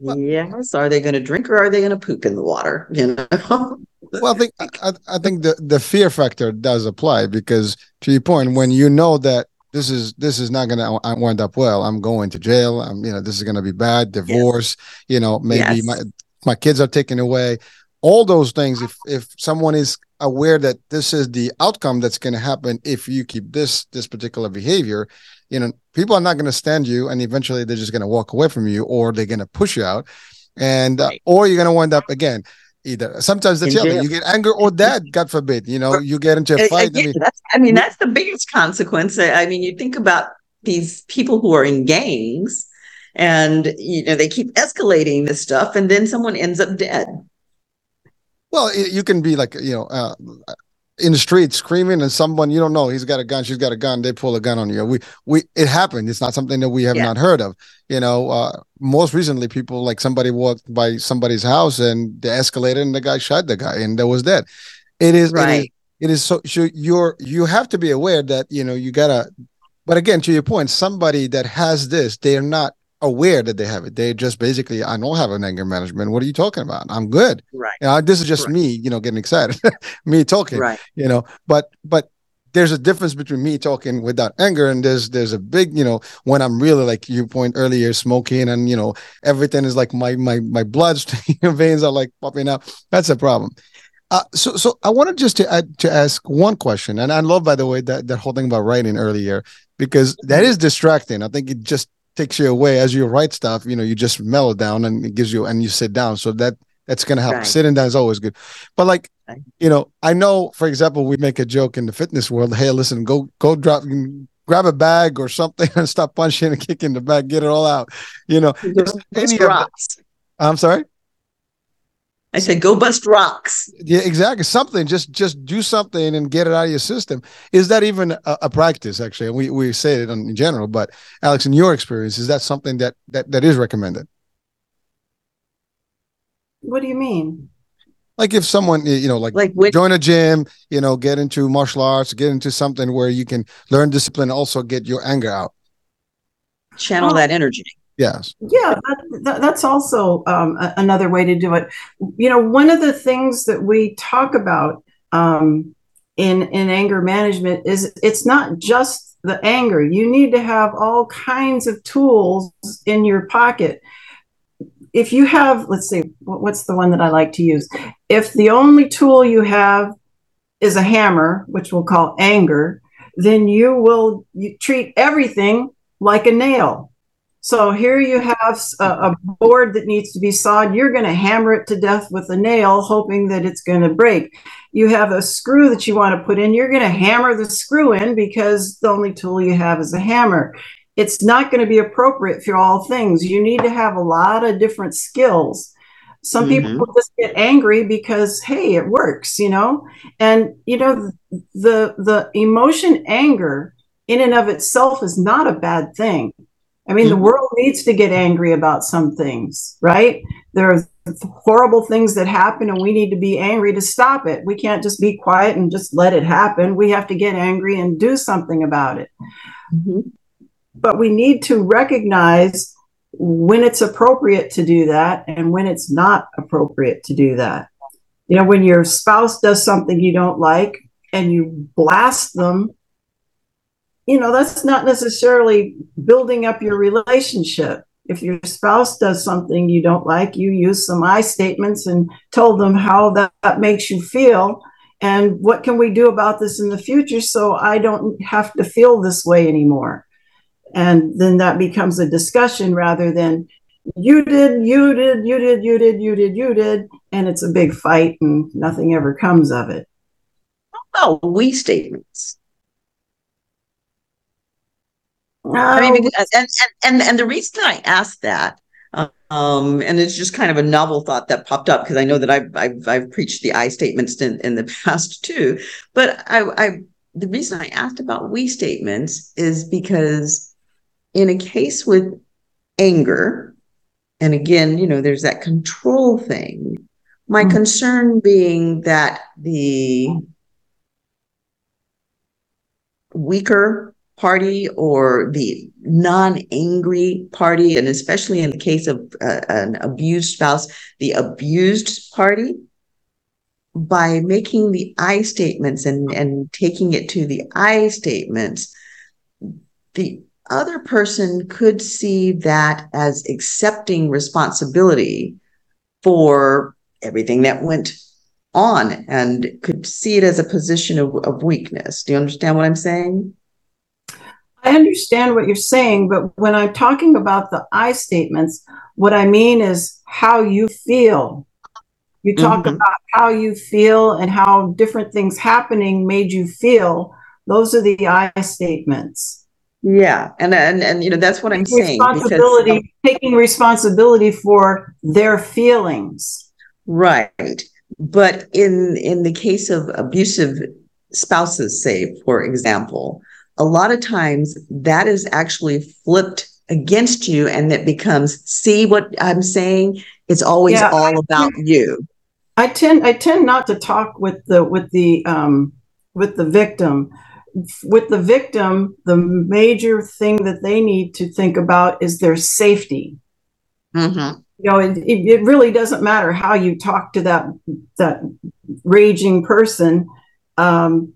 Yes. Are they going to drink or are they going to poop in the water? You know. well, I think I, I think the the fear factor does apply because to your point, when you know that this is this is not going to wind up well, I'm going to jail. I'm you know this is going to be bad. Divorce. Yes. You know maybe yes. my my kids are taken away. All those things. If if someone is aware that this is the outcome that's going to happen if you keep this this particular behavior you know people are not going to stand you and eventually they're just going to walk away from you or they're going to push you out. And uh, or you're going to wind up again either sometimes that's the you get anger or that god forbid you know you get into a fight again, I, mean, that's, I mean that's the biggest consequence. I mean you think about these people who are in gangs and you know they keep escalating this stuff and then someone ends up dead well, you can be like, you know, uh, in the street screaming and someone you don't know he's got a gun she's got a gun they pull a gun on you. We we it happened. It's not something that we have yeah. not heard of. You know uh, most recently people like somebody walked by somebody's house and they escalated and the guy shot the guy and that was dead it is right it is, it is so, so you're you have to be aware that you know you gotta but again to your point somebody that has this they're not aware that they have it. They just basically, I don't have an anger management. What are you talking about? I'm good. Right. You know, this is just right. me, you know, getting excited, me talking. Right. You know, but but there's a difference between me talking without anger and there's there's a big you know when i'm really like you point earlier smoking and you know everything is like my my my blood veins are like popping out that's a problem uh, so so i wanted just to add, to ask one question and i love by the way that that whole thing about writing earlier because that mm-hmm. distracting i think it just takes you away as you write stuff you know you just mellow down and it gives you and you sit down so that that's going to help right. sitting down is always good but like right. you know i know for example we make a joke in the fitness world hey listen go go drop grab a bag or something and stop punching and kicking the bag get it all out you know any drops. i'm sorry I said, go bust rocks. Yeah, exactly. Something. Just just do something and get it out of your system. Is that even a, a practice? Actually, we we say it in general, but Alex, in your experience, is that something that that that is recommended? What do you mean? Like if someone you know, like Like when, join a gym, you know, get into martial arts, get into something where you can learn discipline, also get your anger out. channel Oh. that energy. Yes. Yeah, that, that, that's also um, another way to do it. You know, one of the things that we talk about um, in in anger management is it's not just the anger. You need to have all kinds of tools in your pocket. If you have, let's see, what- what's the one that I like to use? If the only tool you have is a hammer, which we'll call anger, then you will you treat everything like a nail. So here you have a, a board that needs to be sawed. You're going to hammer it to death with a nail, hoping that it's going to break. You have a screw that you want to put in. You're going to hammer the screw in because the only tool you have is a hammer. It's not going to be appropriate for all things. You need to have a lot of different skills. Some people Mhm. will just get angry because hey, it works, you know. And you know the the emotion anger in and of itself is not a bad thing. I mean, the Mhm. world needs to get angry about some things, right? There are horrible things that happen, and we need to be angry to stop it. We can't just be quiet and just let it happen. We have to get angry and do something about it. Mhm. But we need to recognize when it's appropriate to do that and when it's not appropriate to do that. You know, when your spouse does something you don't like and you blast them, you know, that's not necessarily building up your relationship. If your spouse does something you don't like, you use some I statements and tell them how that, that makes you feel and what can we do about this in the future so I don't have to feel this way anymore. And then that becomes a discussion rather than you did, you did, you did, you did, you did, you did, and it's a big fight and nothing ever comes of it. Oh, we statements. I Oh, mean, because- and, and, and, the reason I asked that, um, and it's just kind of a novel thought that popped up because I know that I've, I've, I've preached the I statements in, in the past too, but I, I, the reason I asked about we statements is because in a case with anger, and again, you know, there's that control thing. My Mhm. concern being that the weaker party or the non-angry party, and especially in the case of uh, an abused spouse, the abused party, by making the I statements and, and taking it to the I statements, the other person could see that as accepting responsibility for everything that went on and could see it as a position of, of weakness. Do you understand what I'm saying? I understand what you're saying, but when I'm talking about the I statements, what I mean is how you feel. You talk Mhm. about how you feel and how different things happening made you feel. Those are the I statements. Yeah, and and and you know that's what I'm saying because responsibility, taking responsibility for their feelings. right. But in in the case of abusive spouses, say for example, a lot of times that is actually flipped against you, and it becomes see what I'm saying. It's always Yeah, all about you. I tend I tend not to talk with the with the um, with the victim. With the victim, the major thing that they need to think about is their safety. Mhm. You know, it, it it really doesn't matter how you talk to that that raging person. Um,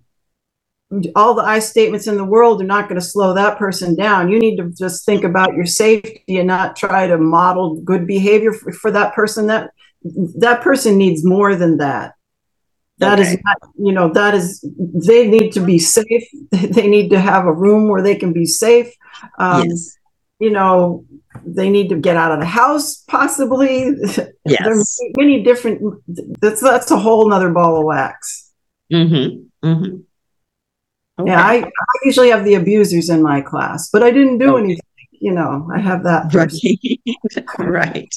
all the I statements in the world are not going to slow that person down. You need to just think about your safety and not try to model good behavior for, for that person. That that person needs more than that. That is Okay. not, you know, that is, they need to be safe. They need to have a room where they can be safe. Um, yes. You know, they need to get out of the house, possibly. Yes. There's many different, that's, that's a whole nother ball of wax. Mm-hmm. Mm-hmm. Yeah, I, I usually have the abusers in my class, but I didn't do Okay. anything. You know, I have that. Right. right.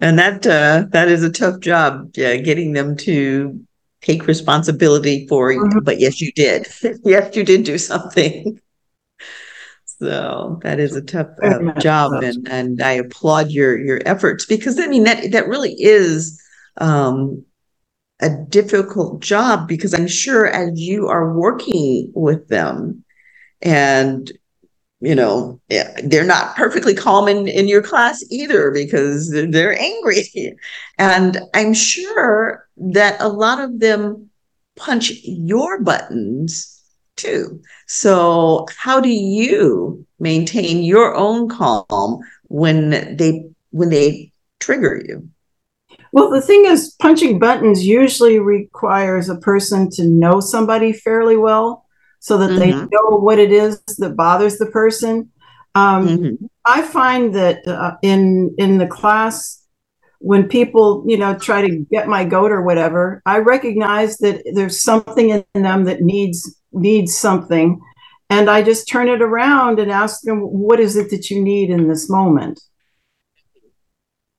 and that uh, that is a tough job yeah, getting them to take responsibility for mm-hmm. but yes you did yes you did do something so that is a tough uh, job and and i applaud your your efforts because i mean that that really is um, a difficult job because i'm sure as you are working with them and you know eh, they're not perfectly calm in, in your class either because they're angry. And i'm sure that a lot of them punch your buttons too. So how do you maintain your own calm when they when they trigger you well the thing is punching buttons usually requires a person to know somebody fairly well so that mm-hmm. they know what it is that bothers the person. Um, mm-hmm. I find that uh, in in the class, when people you know try to get my goat or whatever, I recognize that there's something in them that needs needs something, and I just turn it around and ask them, "What is it that you need in this moment?"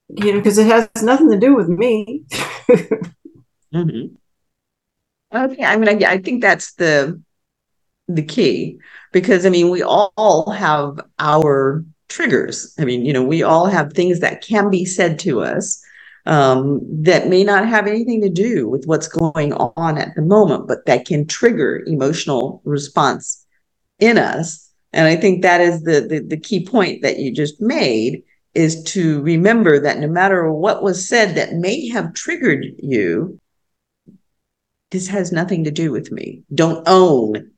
You know, because it has nothing to do with me. mm-hmm. Okay, I mean, I, I think that's the the key because I mean, we all have our triggers. I mean, you know, we all have things that can be said to us um, that may not have anything to do with what's going on at the moment, but that can trigger emotional response in us. And I think that is the, the, the key point that you just made is to remember that no matter what was said that may have triggered you, this has nothing to do with me. Don't own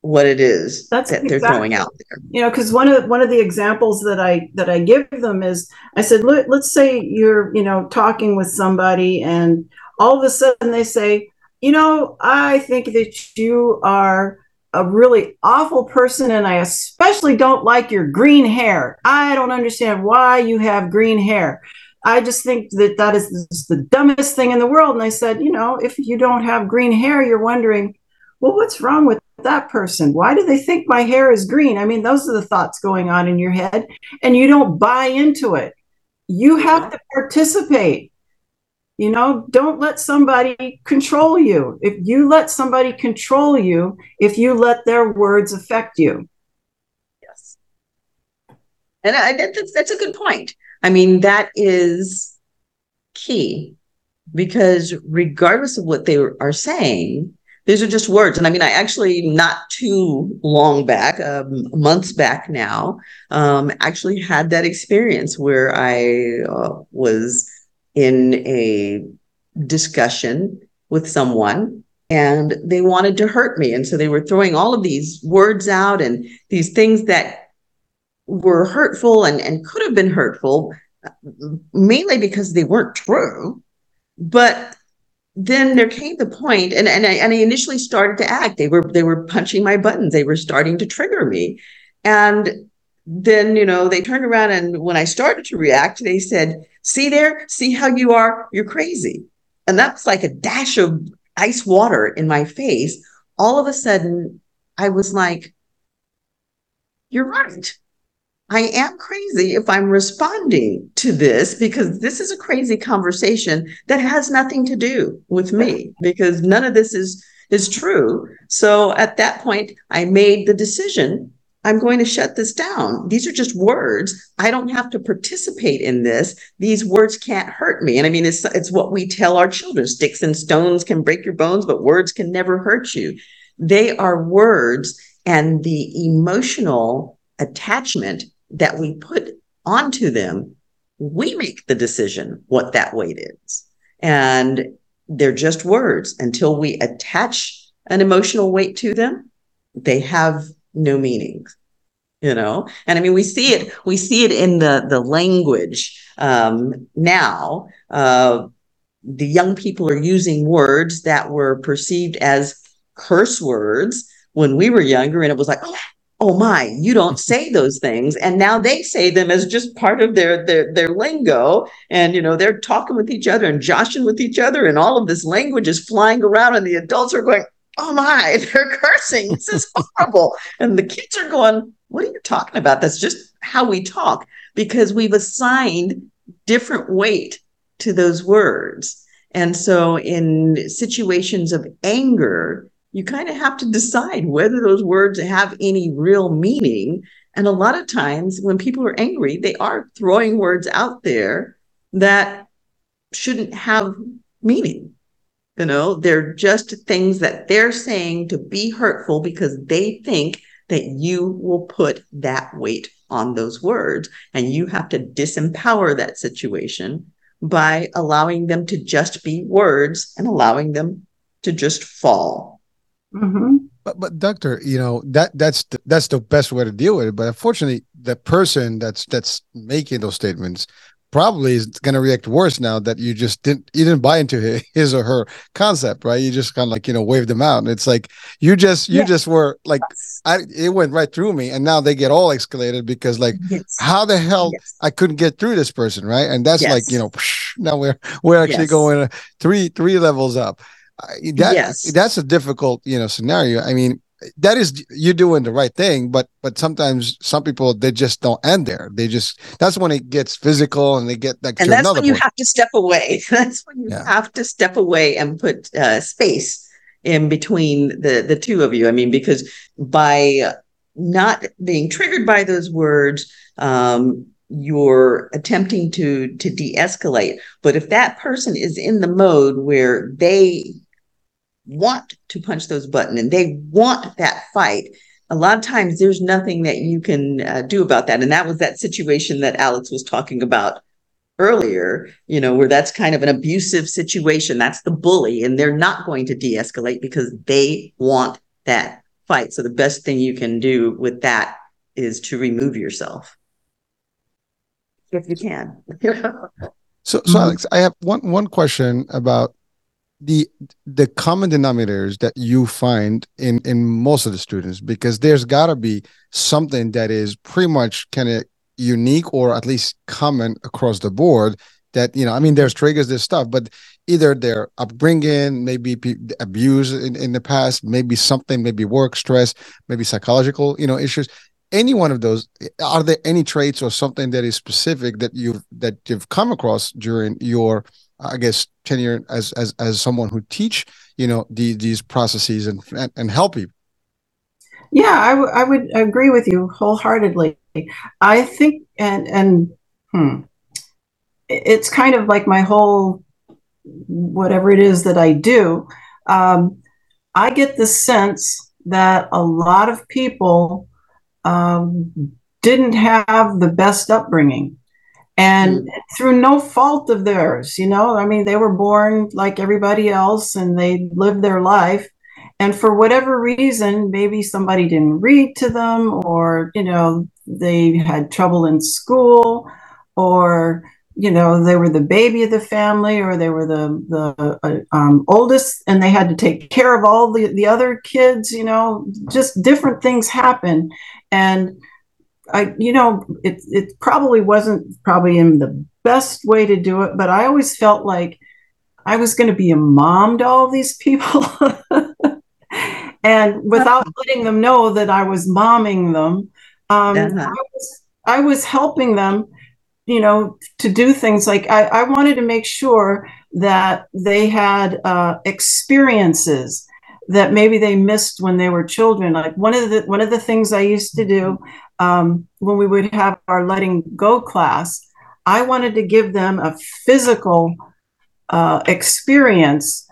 what it is That's that exactly, they're throwing out there. You know, because one of one of the examples that I that I give them is I said, Let, let's say you're you know talking with somebody, and all of a sudden they say, you know, I think that you are a really awful person, and I especially don't like your green hair. I don't understand why you have green hair. I just think that that is the dumbest thing in the world. And I said, you know, if you don't have green hair, you're wondering, well, what's wrong with that person? Why do they think my hair is green? I mean, those are the thoughts going on in your head, and you don't buy into it. You have to participate. You know, don't let somebody control you. If you let somebody control you, if you let their words affect you. Yes. And I, that's, that's a good point. I mean, that is key because regardless of what they are saying, these are just words. And I mean, I actually, not too long back, um, months back now, um, actually had that experience where I uh, was in a discussion with someone and they wanted to hurt me. And so they were throwing all of these words out and these things that were hurtful and, and could have been hurtful, mainly because they weren't true. But then there came the point and, and I, and I initially started to act they were they were punching my buttons they were starting to trigger me and then you know they turned around and when i started to react they said see there? See how you are? You're crazy. And that's like a dash of ice water in my face. All of a sudden i was like you're right. I am crazy if I'm responding to this because this is a crazy conversation that has nothing to do with me because none of this is is true. So at that point I made the decision I'm going to shut this down. These are just words. I don't have to participate in this. These words can't hurt me. And I mean, it's, it's what we tell our children. Sticks and stones can break your bones, but words can never hurt you. They are words and the emotional attachment that we put onto them, we make the decision what that weight is. And they're just words until we attach an emotional weight to them, they have no meaning you know? And i mean we see it we see it in the the language um now uh the young people are using words that were perceived as curse words when we were younger and it was like oh oh my you don't say those things. And now they say them as just part of their their their lingo. And you know they're talking with each other and joshing with each other and all of this language is flying around and the adults are going oh my they're cursing this is horrible and the kids are going what are you talking about that's just how we talk because we've assigned different weight to those words. And so, in situations of anger, you kind of have to decide whether those words have any real meaning. And a lot of times, when people are angry, they are throwing words out there that shouldn't have meaning. You know, they're just things that they're saying to be hurtful because they think that you will put that weight on those words. And you have to disempower that situation by allowing them to just be words and allowing them to just fall. Mm-hmm. But, but doctor, you know that that's the, that's the best way to deal with it. But unfortunately, the person that's that's making those statements probably is going to react worse now that you just didn't you didn't buy into his or her concept right you just kind of like you know waved them out and it's like you just you yeah. just were like I, it went right through me and now they get all escalated because like yes. how the hell yes. i couldn't get through this person right and that's yes. like you know now we're we're actually going uh, three three levels up that yes. that's a difficult you know scenario i mean that is you're doing the right thing but but sometimes some people they just don't end there they just that's when it gets physical and they get like and that's when you point. have to step away that's when you yeah. have to step away and put uh, space in between the the two of you i mean because by not being triggered by those words um, you're attempting to to de-escalate but if that person is in the mode where they want to punch those buttons and they want that fight. A lot of times there's nothing that you can uh, do about that. And that was that situation that alex was talking about earlier you know where that's kind of an abusive situation. That's the bully and they're not going to de-escalate because they want that fight. So the best thing you can do with that is to remove yourself. If you can. So so alex i have one one question about the the common denominators that you find in in most of the students because there's got to be something that is pretty much kind of unique or at least common across the board that you know i mean there's triggers there's stuff but either their upbringing maybe abuse in, in the past maybe something maybe work stress maybe psychological you know issues. Any one of those are there any traits or something that is specific that you've that you've come across during your I guess tenure as as as someone who teach you know the, these processes and, and and help you. Yeah, I, w- I would agree with you wholeheartedly. I think and and hmm, it's kind of like my whole whatever it is that I do. Um, I get the sense that a lot of people um, didn't have the best upbringing and mm. through no fault of theirs you know? I mean they were born like everybody else and they lived their life. And for whatever reason maybe somebody didn't read to them or you know they had trouble in school or you know they were the baby of the family or they were the the uh, um, oldest and they had to take care of all the, the other kids you know? Just different things happen. And I, you know, it it probably wasn't probably in the best way to do it, but I always felt like I was going to be a mom to all these people, and without letting them know that I was momming them, um, uh-huh. I, was, I was helping them, you know, to do things like I, I wanted to make sure that they had uh, experiences that maybe they missed when they were children. Like one of the one of the things I used to do um, when we would have our letting go class, I wanted to give them a physical uh, experience.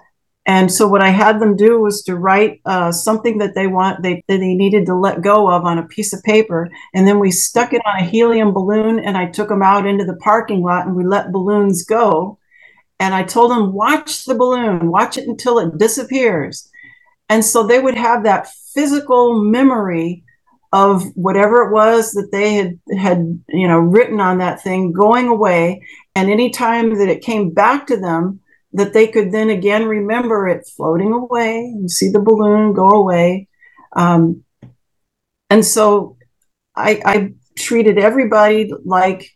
And so what I had them do was to write uh, something that they want they that they needed to let go of on a piece of paper, and then we stuck it on a helium balloon, and I took them out into the parking lot, and we let balloons go. And I told them, watch the balloon, watch it until it disappears. And so they would have that physical memory of whatever it was that they had had you know written on that thing going away. And any time that it came back to them that they could then again remember it floating away and see the balloon go away. Um, and so I, I treated everybody like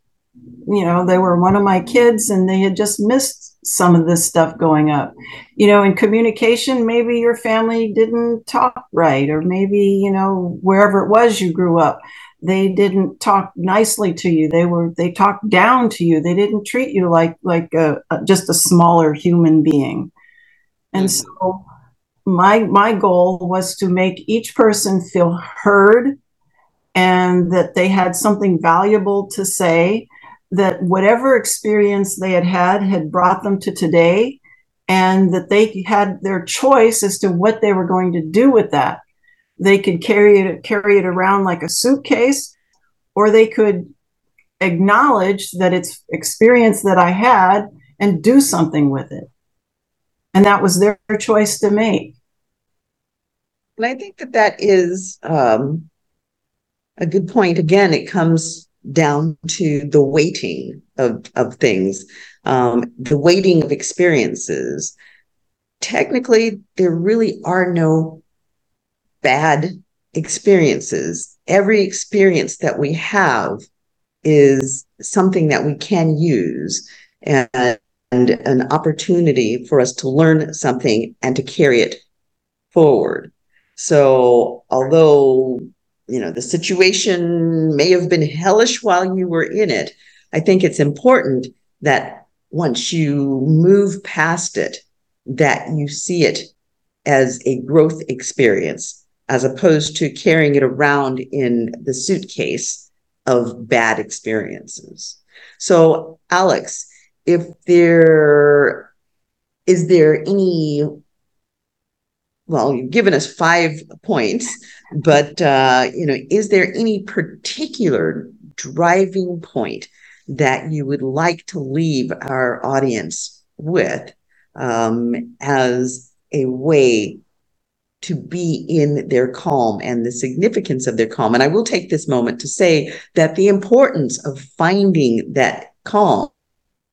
you know they were one of my kids and they had just missed some of this stuff going up. You know, in communication, maybe your family didn't talk right, or maybe, you know, wherever it was you grew up, they didn't talk nicely to you they were they talked down to you they didn't treat you like like a, a, just a smaller human being and mm-hmm. so my my goal was to make each person feel heard and that they had something valuable to say that whatever experience they had had had brought them to today and that they had their choice as to what they were going to do with that they could carry it carry it around like a suitcase or they could acknowledge that it's experience that I had and do something with it. And that was their choice to make. And I think that that is um, a good point. Again, it comes down to the weighting of, of things, um, the weighting of experiences. Technically, there really are no bad experiences. Every experience that we have is something that we can use and, and an opportunity for us to learn something and to carry it forward. So, although you know the situation may have been hellish while you were in it, I think it's important that once you move past it, that you see it as a growth experience as opposed to carrying it around in the suitcase of bad experiences. So, Alex, if there is there any well you've given us five points but uh, you know is there any particular driving point that you would like to leave our audience with um, as a way to be in their calm and the significance of their calm. And I will take this moment to say that the importance of finding that calm.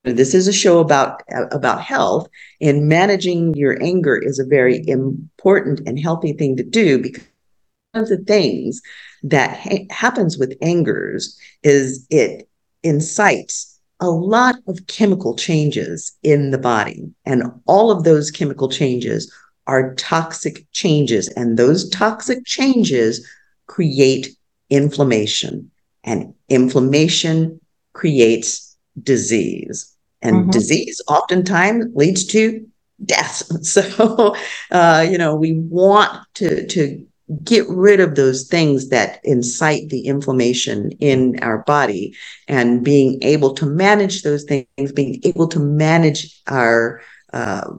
This is a show about about health, and managing your anger is a very important and healthy thing to do because of the things that ha- happens with angers is it incites a lot of chemical changes in the body, and all of those chemical changes are toxic changes, and those toxic changes create inflammation, and inflammation creates disease, and mm-hmm. disease oftentimes leads to death. So, uh, you know, we want to to get rid of those things that incite the inflammation in our body and being able to manage those things being able to manage our uh,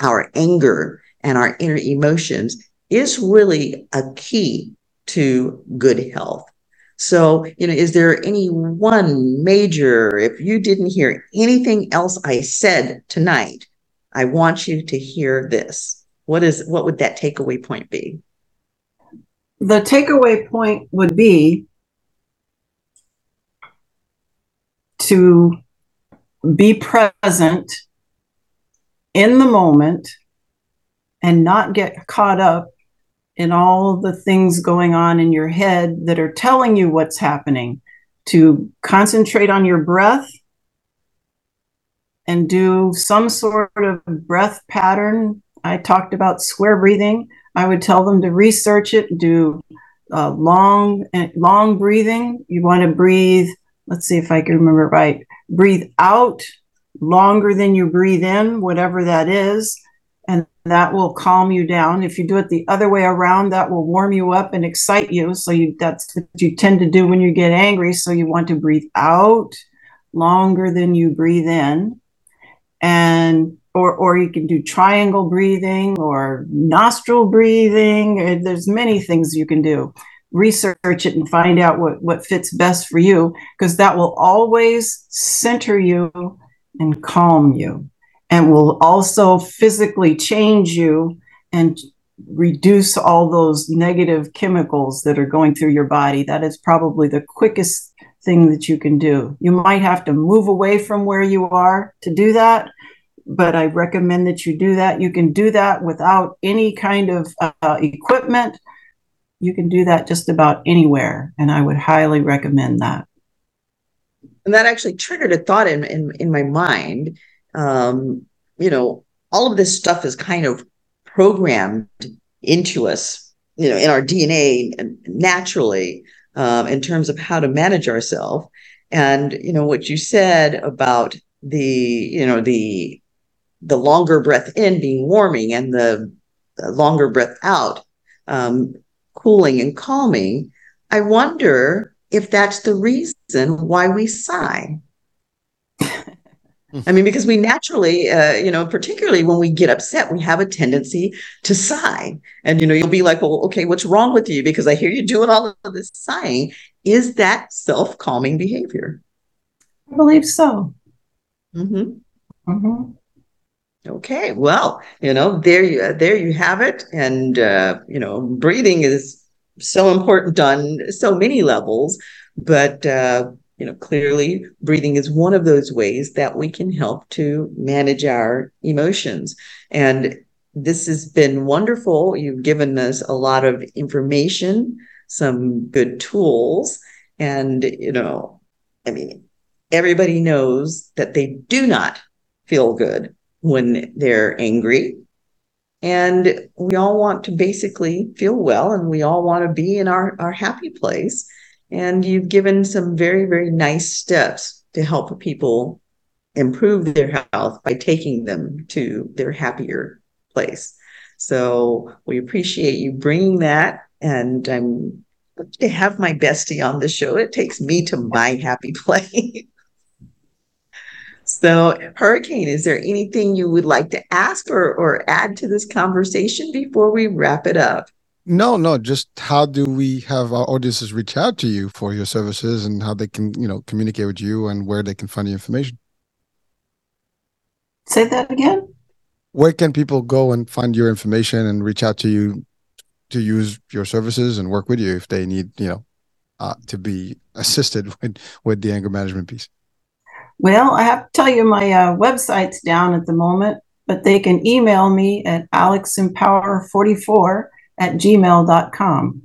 our anger and our inner emotions is really a key to good health. So, you know, is there any one major, if you didn't hear anything else I said tonight, I want you to hear this. What is, what would that takeaway point be? The takeaway point would be to be present in the moment and not get caught up in all the things going on in your head that are telling you what's happening, to concentrate on your breath and do some sort of breath pattern. I talked about square breathing. I would tell them to research it, do uh, long, long breathing. You want to breathe. Let's see if I can remember right. Breathe out longer than you breathe in, whatever that is and that will calm you down. If you do it the other way around, that will warm you up and excite you. So you that's what you tend to do when you get angry. So you want to breathe out longer than you breathe in. And or or you can do triangle breathing or nostril breathing. Uh, there's many things you can do. Research it and find out what, what fits best for you, because that will always center you and calm you and will also physically change you and reduce all those negative chemicals that are going through your body. That is probably the quickest thing that you can do. You might have to move away from where you are to do that, but I recommend that you do that. You can do that without any kind of uh, equipment. You can do that just about anywhere, and I would highly recommend that. And that actually triggered a thought in, in, in my mind um, you know, all of this stuff is kind of programmed into us, you know, in our DNA naturally. um, in terms of how to manage ourselves. And you know what you said about the you know the the longer breath in being warming and the, the longer breath out um, cooling and calming. I wonder if that's the reason why we sigh. I mean, because we naturally, uh, you know, particularly when we get upset, we have a tendency to sigh. And, you know, you'll be like, well, okay, what's wrong with you? Because I hear you doing all of this sighing. Is that self calming behavior? I believe so. Mm-hmm. Mm-hmm. Okay, well, you know, there you there you have it, and uh, you know, breathing is so important on so many levels, but uh, you know, clearly, breathing is one of those ways that we can help to manage our emotions, and this has been wonderful. You've given us a lot of information, some good tools, and you know, I mean, everybody knows that they do not feel good when they're angry. And we all want to basically feel well and we all want to be in our, our happy place. And you've given some very, very nice steps to help people improve their health by taking them to their happier place. So we appreciate you bringing that. And I'm to have my bestie on the show. It takes me to my happy place. So, Hurricane, is there anything you would like to ask or, or add to this conversation before we wrap it up? No, no, just how do we have our audiences reach out to you for your services and how they can, you know, communicate with you and where they can find the information? Say that again. Where can people go and find your information and reach out to you to use your services and work with you if they need, you know, uh, to be assisted with, with the anger management piece? Well, I have to tell you, my uh, website's down at the moment, but they can email me at alexempower44 at gmail.com.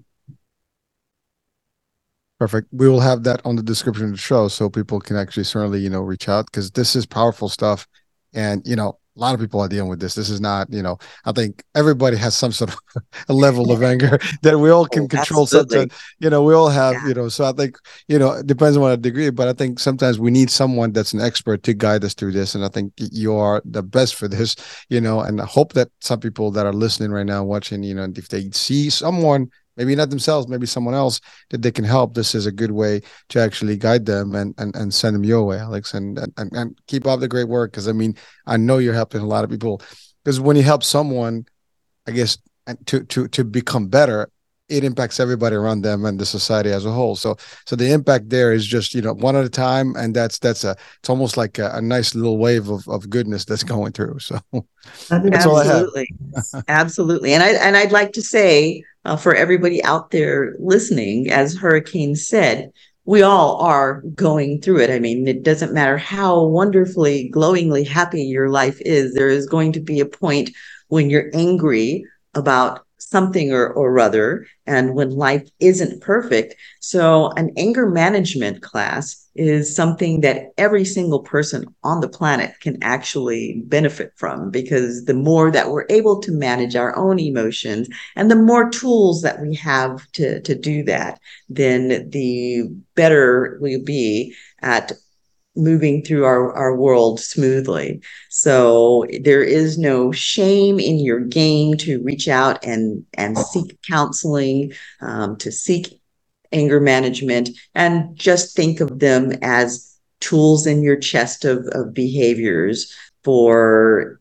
Perfect. We will have that on the description of the show so people can actually certainly, you know, reach out because this is powerful stuff. And, you know, a lot of people are dealing with this. This is not, you know, I think everybody has some sort of a level of anger that we all oh, can oh, control. Such a, you know, we all have, yeah. you know, so I think, you know, it depends on what degree, but I think sometimes we need someone that's an expert to guide us through this. And I think you are the best for this, you know, and I hope that some people that are listening right now, watching, you know, if they see someone maybe not themselves, maybe someone else that they can help. This is a good way to actually guide them and and, and send them your way, Alex, and and, and keep up the great work. Because I mean, I know you're helping a lot of people. Because when you help someone, I guess to to to become better, it impacts everybody around them and the society as a whole. So so the impact there is just you know one at a time, and that's that's a it's almost like a, a nice little wave of, of goodness that's going through. So that's absolutely, absolutely, and I and I'd like to say uh, for everybody out there listening, as Hurricane said, we all are going through it. I mean, it doesn't matter how wonderfully, glowingly happy your life is. There is going to be a point when you're angry about something or, or other and when life isn't perfect. So an anger management class is something that every single person on the planet can actually benefit from because the more that we're able to manage our own emotions and the more tools that we have to, to do that, then the better we'll be at moving through our, our world smoothly. So there is no shame in your game to reach out and, and seek counseling, um, to seek anger management, and just think of them as tools in your chest of, of behaviors for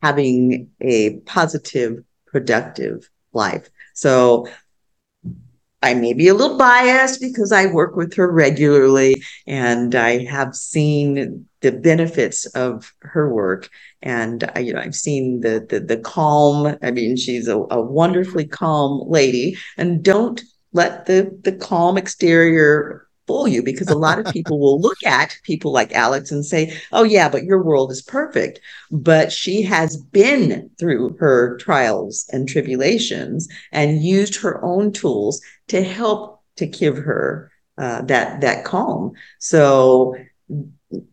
having a positive, productive life. So I may be a little biased because I work with her regularly and I have seen the benefits of her work. And I, you know, I've seen the, the, the calm. I mean, she's a, a wonderfully calm lady and don't let the, the calm exterior fool you because a lot of people will look at people like Alex and say, oh, yeah, but your world is perfect. But she has been through her trials and tribulations and used her own tools to help to give her uh, that, that calm. So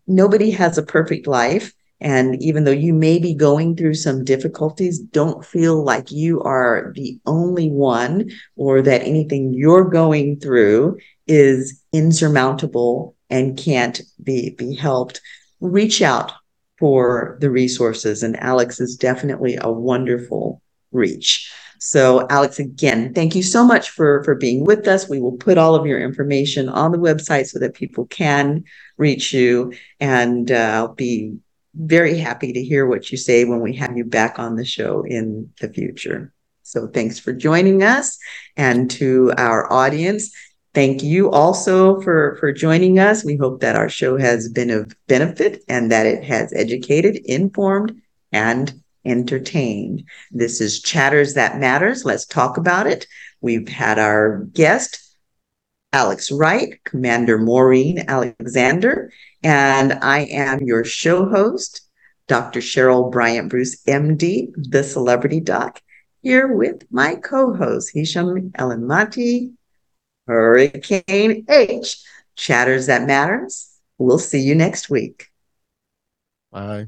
nobody has a perfect life. And even though you may be going through some difficulties, don't feel like you are the only one or that anything you're going through is insurmountable and can't be, be helped. Reach out for the resources. And Alex is definitely a wonderful reach. So Alex, again, thank you so much for, for being with us. We will put all of your information on the website so that people can reach you. And uh, I'll be very happy to hear what you say when we have you back on the show in the future. So thanks for joining us and to our audience. Thank you also for, for joining us. We hope that our show has been of benefit and that it has educated, informed, and entertained. This is Chatters That Matters. Let's talk about it. We've had our guest, Alex Wright, Commander Maureen Alexander, and I am your show host, Dr. Cheryl Bryant Bruce, MD, the celebrity doc, here with my co host, Hisham Elamati, Hurricane H. Chatters That Matters. We'll see you next week. Bye.